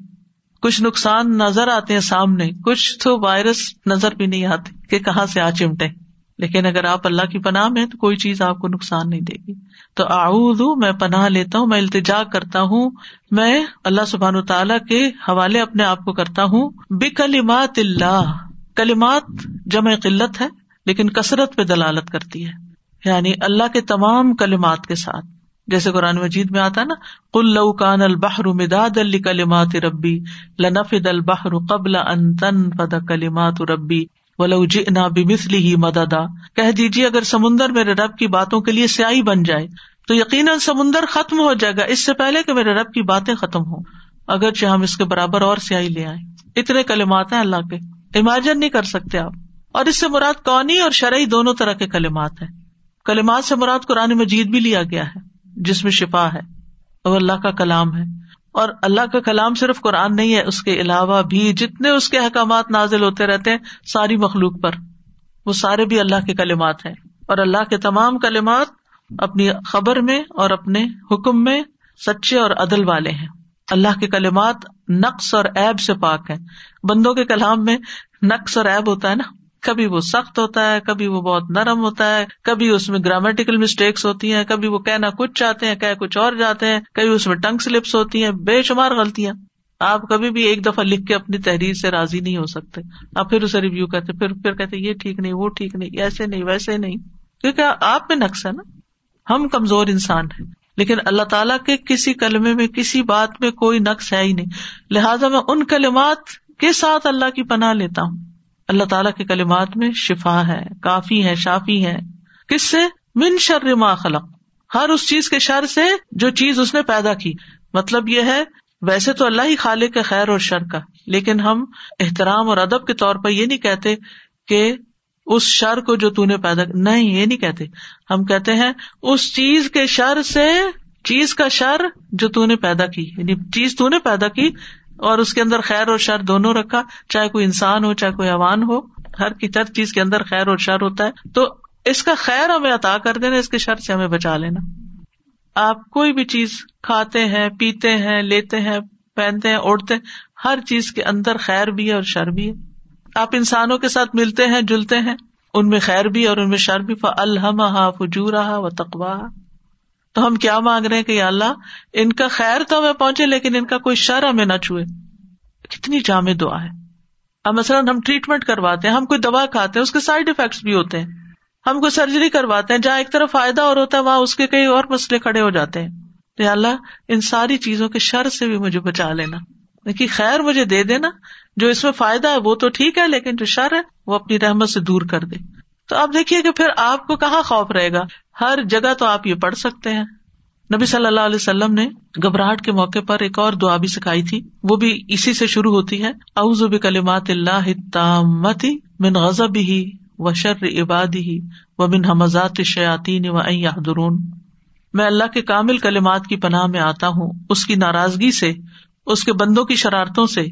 کچھ نقصان نظر آتے ہیں سامنے، کچھ تو وائرس نظر بھی نہیں آتے کہ کہاں سے آ چمٹے۔ لیکن اگر آپ اللہ کی پناہ میں تو کوئی چیز آپ کو نقصان نہیں دے گی۔ تو آؤ میں پناہ لیتا ہوں، میں التجا کرتا ہوں، میں اللہ سبحان تعالیٰ کے حوالے اپنے آپ کو کرتا ہوں۔ بے کلیمات اللہ کلیمات جمع قلت ہے، لیکن کثرت پہ دلالت کرتی ہے۔ یعنی اللہ کے تمام کلمات کے ساتھ۔ جیسے قرآن مجید میں آتا نا کل لو کان البحر مداد علی کلیمات ربی، لنفد البحر قبل ان تنفد کلیمات ربی۔ ولو جئنا بمثلی ہی مددا۔ کہہ دیجیے اگر سمندر میرے رب کی باتوں کے لیے سیاہی بن جائے، تو یقیناً سمندر ختم ہو جائے گا۔ اس سے پہلے کہ میرے رب کی باتیں ختم ہوں۔ اگرچہ ہم اس کے برابر اور سیاہی لے آئے اتنے کلمات ہیں اللہ کے۔ امیجن نہیں کر سکتے آپ۔ اور اس سے مراد قونی اور شرعی دونوں طرح کے کلمات ہیں۔ کلمات سے مراد قرآن مجید بھی لیا گیا ہے، جس میں شفا ہے۔ وہ اللہ کا کلام ہے۔ اور اللہ کا کلام صرف قرآن نہیں ہے، اس کے علاوہ بھی جتنے اس کے احکامات نازل ہوتے رہتے ہیں، ساری مخلوق پر۔ وہ سارے بھی اللہ کے کلمات ہیں۔ اور اللہ کے تمام کلمات اپنی خبر میں اور اپنے حکم میں سچے اور عدل والے ہیں۔ اللہ کے کلمات نقص اور ایب سے پاک ہے بندوں کے کلام میں نقص اور ایب ہوتا ہے نا۔ کبھی وہ سخت ہوتا ہے، کبھی وہ بہت نرم ہوتا ہے، کبھی اس میں گرامیٹیکل مسٹیکس ہوتی ہیں، کبھی وہ کہنا کچھ چاہتے ہیں کہ کچھ اور جاتے ہیں، کبھی اس میں ٹنگ سلپس ہوتی ہیں، بے شمار غلطیاں۔ آپ کبھی بھی ایک دفعہ لکھ کے اپنی تحریر سے راضی نہیں ہو سکتے۔ آپ پھر اسے ریویو کرتے پھر پھر کہتے یہ ٹھیک نہیں، وہ ٹھیک نہیں، ایسے نہیں، ویسے نہیں۔ کیونکہ آپ میں نقص ہے نا۔ ہم کمزور انسان ہیں۔ لیکن اللہ تعالیٰ کے کسی کلمے میں، کسی بات میں کوئی نقص ہے ہی نہیں۔ لہٰذا میں ان کلمات کے ساتھ اللہ کی پناہ لیتا ہوں۔ اللہ تعالیٰ کے کلمات میں شفا ہے، کافی ہے، شافی ہے۔ کس سے؟ من شر ما خلق۔ ہر اس چیز کے شر سے جو چیز اس نے پیدا کی۔ مطلب یہ ہے، ویسے تو اللہ ہی خالق کے خیر اور شر کا، لیکن ہم احترام اور ادب کے طور پر یہ نہیں کہتے کہ اس شر کو جو نے پیدا نہیں، یہ نہیں کہتے۔ ہم کہتے ہیں، اس چیز کے شر سے چیز کا شر جو نے پیدا کی۔ یعنی چیز نے پیدا کی اور اس کے اندر خیر اور شر دونوں رکھا، چاہے کوئی انسان ہو، چاہے کوئی عوان ہو، ہر کی ہر چیز کے اندر خیر اور شر ہوتا ہے۔ تو اس کا خیر ہمیں عطا کر دینا، اس کے شر سے ہمیں بچا لینا۔ آپ کوئی بھی چیز کھاتے ہیں، پیتے ہیں، لیتے ہیں، پہنتے ہیں، اوڑھتے ہر چیز کے اندر خیر بھی ہے اور شر بھی ہے۔ آپ انسانوں کے ساتھ ملتے ہیں، جلتے ہیں، ان میں خیر بھی اور ان میں شر بھی۔ الحمہ فجورا و تقوا تو ہم کیا مانگ رہے کہ اللہ، ان کا خیر تو ہمیں پہنچے، لیکن ان کا کوئی شر ہمیں نہ چھوئے۔ کتنی جامع دعا ہے۔ اب مثلاً ہم ٹریٹمنٹ کرواتے ہیں، ہم کوئی دوا کھاتے ہیں، اس کے سائڈ افیکٹس بھی ہوتے ہیں۔ ہم کوئی سرجری کرواتے ہیں، جہاں ایک طرف فائدہ اور ہوتا ہے، وہاں اس کے کئی اور مسئلے کھڑے ہو جاتے ہیں۔ تو اللہ، ان ساری چیزوں کے شر سے بھی مجھے بچا لینا۔ لیکن خیر مجھے دے دینا، جو اس میں فائدہ ہے، وہ تو ٹھیک ہے، لیکن جو شر ہے، وہ اپنی رحمت سے دور کر دے۔ تو آپ دیکھیے کہ پھر آپ کو کہاں خوف رہے گا؟ ہر جگہ تو آپ یہ پڑھ سکتے ہیں۔ نبی صلی اللہ علیہ وسلم نے گھبراہٹ کے موقع پر ایک اور دعا بھی سکھائی تھی۔ وہ بھی اسی سے شروع ہوتی ہے۔ اوزب کلیمات اللہ تامتی من غزب ہی و شر عبادی ہی و من حمزات شیاطین و درون میں اللہ کے کامل کلمات کی پناہ میں آتا ہوں۔ اس کی ناراضگی سے، اس کے بندوں کی شرارتوں سے،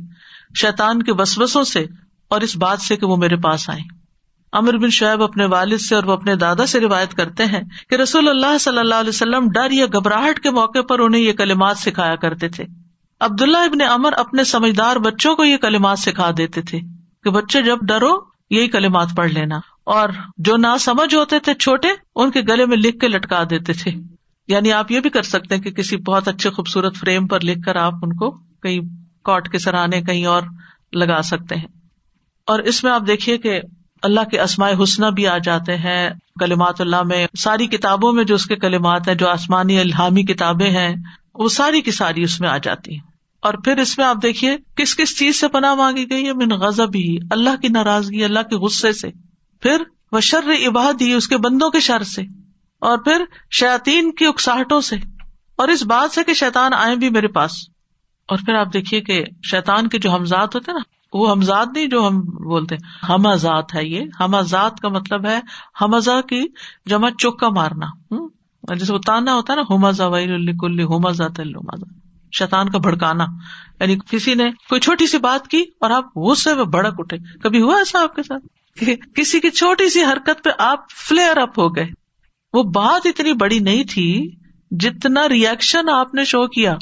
شیطان کے وسوسوں سے اور اس بات سے کہ وہ میرے پاس آئے امر بن شعیب اپنے والد سے اور وہ اپنے دادا سے روایت کرتے ہیں کہ رسول اللہ صلی اللہ علیہ وسلم ڈر یا گھبراہٹ کے موقع پر انہیں یہ کلمات سکھایا کرتے تھے۔ عبداللہ ابن امر اپنے سمجھدار بچوں کو یہ کلمات سکھا دیتے تھے کہ بچے جب ڈرو، یہی کلمات پڑھ لینا۔ اور جو نہ سمجھ ہوتے تھے چھوٹے، ان کے گلے میں لکھ کے لٹکا دیتے تھے۔ یعنی آپ یہ بھی کر سکتے ہیں کہ کسی بہت اچھے خوبصورت فریم پر لکھ کر آپ ان کو کہیں کاٹ کے سرانے کہیں اور لگا سکتے ہیں۔ اور اس میں آپ دیکھیے کہ اللہ کے اسماء حسنہ بھی آ جاتے ہیں۔ کلمات اللہ میں ساری کتابوں میں جو اس کے کلمات ہیں، جو آسمانی الحامی کتابیں ہیں، وہ ساری کی ساری اس میں آ جاتی ہیں۔ اور پھر اس میں آپ دیکھیے، کس کس چیز سے پناہ مانگی گئی ہے؟ من غزب ہی اللہ کی ناراضگی، اللہ کے غصے سے۔ پھر وہ شر عباد ہی اس کے بندوں کے شر سے۔ اور پھر شیاتین کی اکساہٹوں سے۔ اور اس بات سے کہ شیتان آئے بھی میرے پاس۔ اور پھر آپ دیکھیے کہ شیتان کے جو حمزات ہوتے نا وہ ہمزاد نہیں جو ہم بولتے ہم ذات ہے یہ۔ ہم ذات کا مطلب ہے ہمزا کی جمع چوکا مارنا۔ جیسے وہ تانا ہوتا ہے نا ہومزا ویل ہومزا تلومازا شیتان کا بھڑکانا۔ یعنی کسی نے کوئی چھوٹی سی بات کی اور آپ غصے میں بڑک اٹھے۔ کبھی ہوا ایسا آپ کے ساتھ؟ کسی کی چھوٹی سی حرکت پہ آپ فلیئر اپ ہو گئے۔ وہ بات اتنی بڑی نہیں تھی جتنا ریئیکشن آپ نے شو کیا۔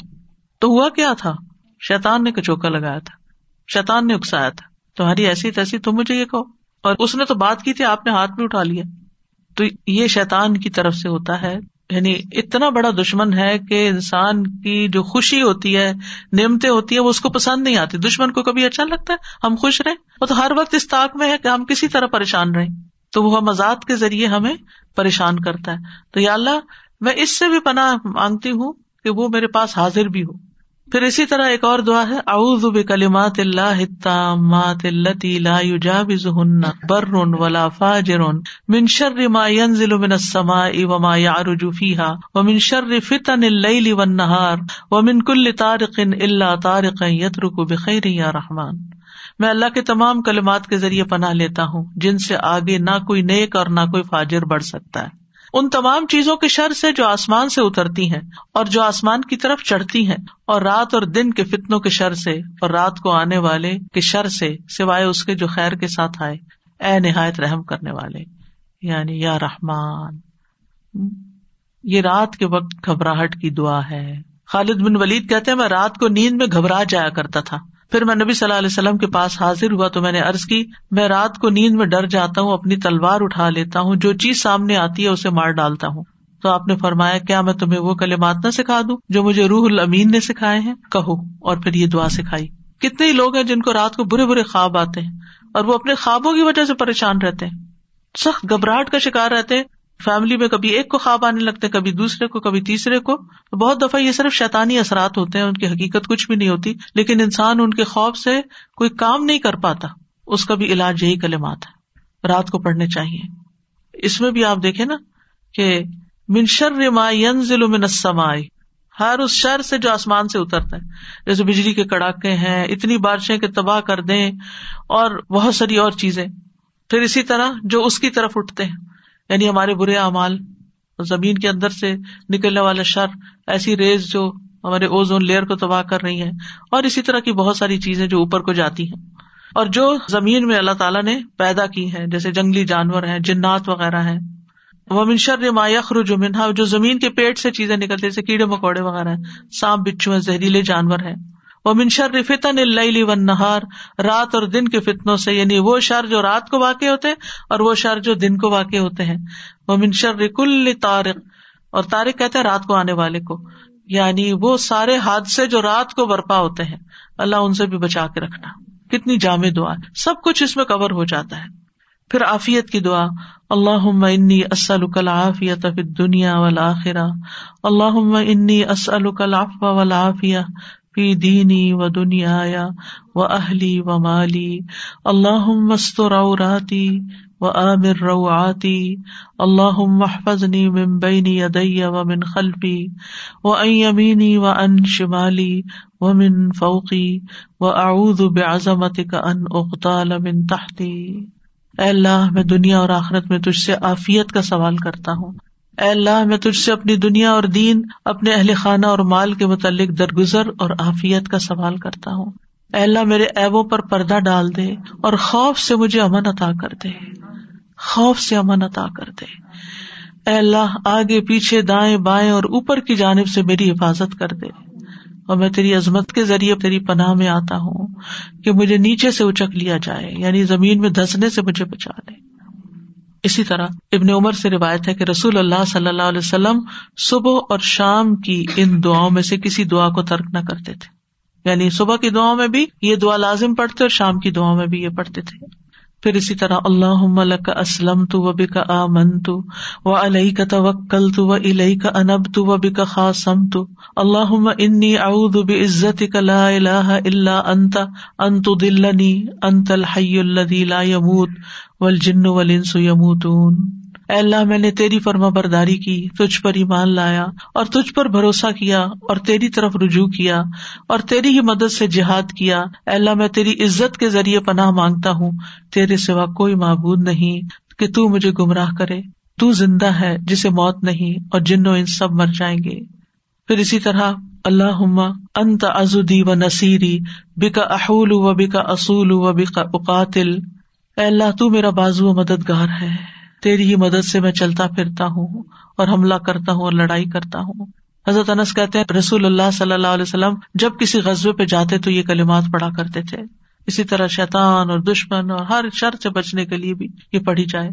تو ہوا کیا تھا؟ شیتان نے کچوکا لگایا تھا۔ شیتان نے اکسایا تھا۔ تمہاری ایسی تیسی تم مجھے یہ کہو۔ اور اس نے تو بات کی تھی، آپ نے ہاتھ میں اٹھا لیا۔ تو یہ شیطان کی طرف سے ہوتا ہے۔ یعنی اتنا بڑا دشمن ہے کہ انسان کی جو خوشی ہوتی ہے، نعمتیں ہوتی ہے وہ اس کو پسند نہیں آتی۔ دشمن کو کبھی اچھا لگتا ہے ہم خوش رہے وہ تو ہر وقت اس طاق میں ہے کہ ہم کسی طرح پریشان رہیں۔ تو وہ مزاد کے ذریعے ہمیں پریشان کرتا ہے۔ تو یا اللہ، میں اس سے بھی پناہ مانگتی ہوں کہ وہ میرے پاس حاضر بھی ہو۔ پھر اسی طرح ایک اور دعا ہے، اعوذ بکلمات اللہ التامات التي لا يجاوزهن بر ولا فاجر من شر ما ينزل من السماء وما يعرج فيها ومن شر فتن الليل والنهار ومن كل طارق الا طارقا يترك بخير یا رحمان۔ میں اللہ کے تمام کلمات کے ذریعے پناہ لیتا ہوں، جن سے آگے نہ کوئی نیک اور نہ کوئی فاجر بڑھ سکتا ہے۔ ان تمام چیزوں کے شر سے جو آسمان سے اترتی ہیں اور جو آسمان کی طرف چڑھتی ہیں اور رات اور دن کے فتنوں کے شر سے اور رات کو آنے والے کے شر سے سوائے اس کے جو خیر کے ساتھ آئے، اے نہایت رحم کرنے والے یعنی یا رحمان۔ یہ رات کے وقت گھبراہٹ کی دعا ہے۔ خالد بن ولید کہتے ہیں، میں رات کو نیند میں گھبرا جایا کرتا تھا۔ پھر میں نبی صلی اللہ علیہ وسلم کے پاس حاضر ہوا تو میں نے ارض کی، میں رات کو نیند میں ڈر جاتا ہوں، اپنی تلوار اٹھا لیتا ہوں، جو چیز سامنے آتی ہے اسے مار ڈالتا ہوں۔ تو آپ نے فرمایا، کیا میں تمہیں وہ کلمات نہ سکھا دوں جو مجھے روح الامین نے سکھائے ہیں؟ کہو، اور پھر یہ دعا سکھائی۔ کتنے ہی لوگ ہیں جن کو رات کو برے برے خواب آتے ہیں اور وہ اپنے خوابوں کی وجہ سے پریشان رہتے ہیں۔ سخت گھبراہٹ کا شکار رہتے ہیں۔ فیملی میں کبھی ایک کو خواب آنے لگتے کبھی دوسرے کو، کبھی تیسرے کو بہت دفعہ یہ صرف شیطانی اثرات ہوتے ہیں، ان کی حقیقت کچھ بھی نہیں ہوتی، لیکن انسان ان کے خوف سے کوئی کام نہیں کر پاتا، اس کا بھی علاج یہی کلمات ہے رات کو پڑھنے چاہیے۔ اس میں بھی آپ دیکھیں نا کہ منشر ضلع میں نسمائی ہر اس شر سے جو آسمان سے اترتا ہے۔ جیسے بجلی کے کڑاکے ہیں، اتنی بارشیں کے تباہ کر دیں، اور بہت ساری اور چیزیں۔ پھر اسی طرح جو اس کی طرف اٹھتے ہیں۔ یعنی ہمارے برے اعمال زمین کے اندر سے نکلنے والا شر، ایسی ریز جو ہمارے اوزون لیئر کو تباہ کر رہی ہے اور اسی طرح کی بہت ساری چیزیں جو اوپر کو جاتی ہیں۔ اور جو زمین میں اللہ تعالیٰ نے پیدا کی ہے جیسے جنگلی جانور ہیں، جنات وغیرہ ہیں۔ وہ منشر مایخر جو منہا جو زمین کے پیٹ سے چیزیں نکلتی جیسے کیڑے مکوڑے وغیرہ ہیں، سانپ، بچھو ہیں، زہریلے جانور ہیں۔ وہ منشر فتن اللہ نہار رات اور دن کے فتنوں سے یعنی وہ شر جو رات کو واقع ہوتے اور وہ شر جو دن کو واقع ہوتے ہیں۔ وہ منشر کل تارق اور تارق کہتے ہیں رات کو آنے والے کو۔ یعنی وہ سارے حادثے جو رات کو برپا ہوتے ہیں، اللہ ان سے بھی بچا کے رکھنا۔ کتنی جامع دعا۔ سب کچھ اس میں کور ہو جاتا ہے۔ پھر آفیت کی دعا۔ اللہ انی اسلکل عافیت دنیا والا اللہ انی اسلکل آف ولافیہ فی دینی و دنیا و اہلی و مالی. اللہ مستر راتی و عامر روعتی اللہ محفظنی من بینی ادی و من خلفی. و امینی و ان شمالی و من فوقی. و اعوذ بعظمتک ان اغتال من تحتی. اے اللہ، میں دنیا اور آخرت میں تجھ سے عافیت کا سوال کرتا ہوں۔ اے اللہ، میں تجھ سے اپنی دنیا اور دین، اپنے اہل خانہ اور مال کے متعلق درگزر اور آفیت کا سوال کرتا ہوں۔ اے اللہ، میرے ایبوں پر پردہ ڈال دے اور خوف سے مجھے امن عطا کر دے۔ خوف سے امن عطا کر دے۔ اے اللہ، آگے پیچھے دائیں بائیں اور اوپر کی جانب سے میری حفاظت کر دے۔ اور میں تیری عظمت کے ذریعے تیری پناہ میں آتا ہوں کہ مجھے نیچے سے اچک لیا جائے یعنی زمین میں دسنے سے مجھے بچا لے۔ اسی طرح ابن عمر سے روایت ہے کہ رسول اللہ صلی اللہ علیہ وسلم صبح اور شام کی ان دعاؤں میں سے کسی دعا کو ترک نہ کرتے تھے۔ یعنی صبح کی دعاؤں میں بھی یہ دعا لازم پڑھتے اور شام کی دعاؤں میں بھی یہ پڑھتے تھے۔ پھر اسی طرح اللہ ملک اسلم تو وبی کا آ من تو و علیہ کا توکل تو و علیہ کا انب تو وبی کا خاصم تو اللہ انی اعوذ بعزت کا لا الہ الا انت انت دلنی انت الحی الذی لا یموت والجن والانس یموتون اے اللہ میں نے تیری فرما برداری کی، تجھ پر ایمان لایا اور تجھ پر بھروسہ کیا اور تیری طرف رجوع کیا اور تیری ہی مدد سے جہاد کیا۔ اے اللہ میں تیری عزت کے ذریعے پناہ مانگتا ہوں، تیرے سوا کوئی معبود نہیں کہ تو مجھے گمراہ کرے۔ تو زندہ ہے جسے موت نہیں اور جن و ان سب مر جائیں گے۔ پھر اسی طرح اللہ انت ازدی و نصیری، بکا احول و بکا اصول و بکا اقاتل۔ اے اللہ، تو میرا بازو و مددگار ہے۔ تیری ہی مدد سے میں چلتا پھرتا ہوں اور حملہ کرتا ہوں اور لڑائی کرتا ہوں۔ حضرت انس کہتے ہیں، رسول اللہ صلی اللہ علیہ وسلم جب کسی غزبے پہ جاتے تو یہ کلمات پڑھا کرتے تھے۔ اسی طرح شیطان اور دشمن اور ہر شر سے بچنے کے لیے بھی یہ پڑھی جائے۔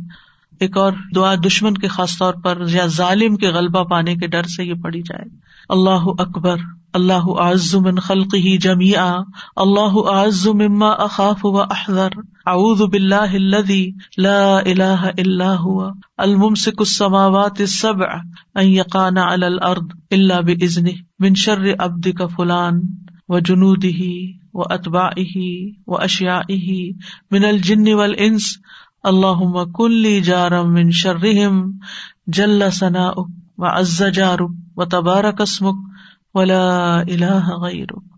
ایک اور دعا دشمن کے خاص طور پر یا ظالم کے غلبہ پانے کے ڈر سے یہ پڑھی جائے۔ اللہ اکبر۔ اللہ عز من خلق ہی جمیا اللہ مما اخاف و احذر۔ اعوذ باللہ الذي لا الہ الا هو الممسك السماوات السبع ان يقان على الارض الا باذنه من شر عبدك فلان وجنوده واتباعه واشيائه من الجن والانس۔ اللهم كن لي جارا من شرهم جل ثناؤك وعز جارك وتبارك اسمك ولا الہ غیرک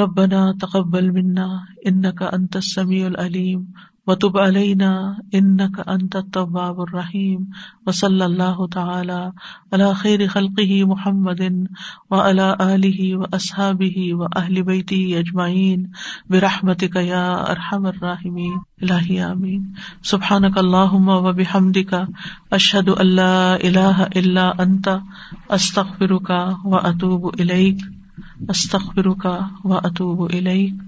ربنا تقبل منا انك انت السميع العليم. وتب علينا انك انت التواب الرحيم وصلى الله تعالى على خير خلقه محمد وعلى اله واصحابه واهل بيته اجمعين برحمتك يا ارحم الراحمين. الہی آمین سبحانك اللهم وبحمدك اشهد ان لا اله الا انت استغفرك واتوب اليك استغفرك واتوب اليك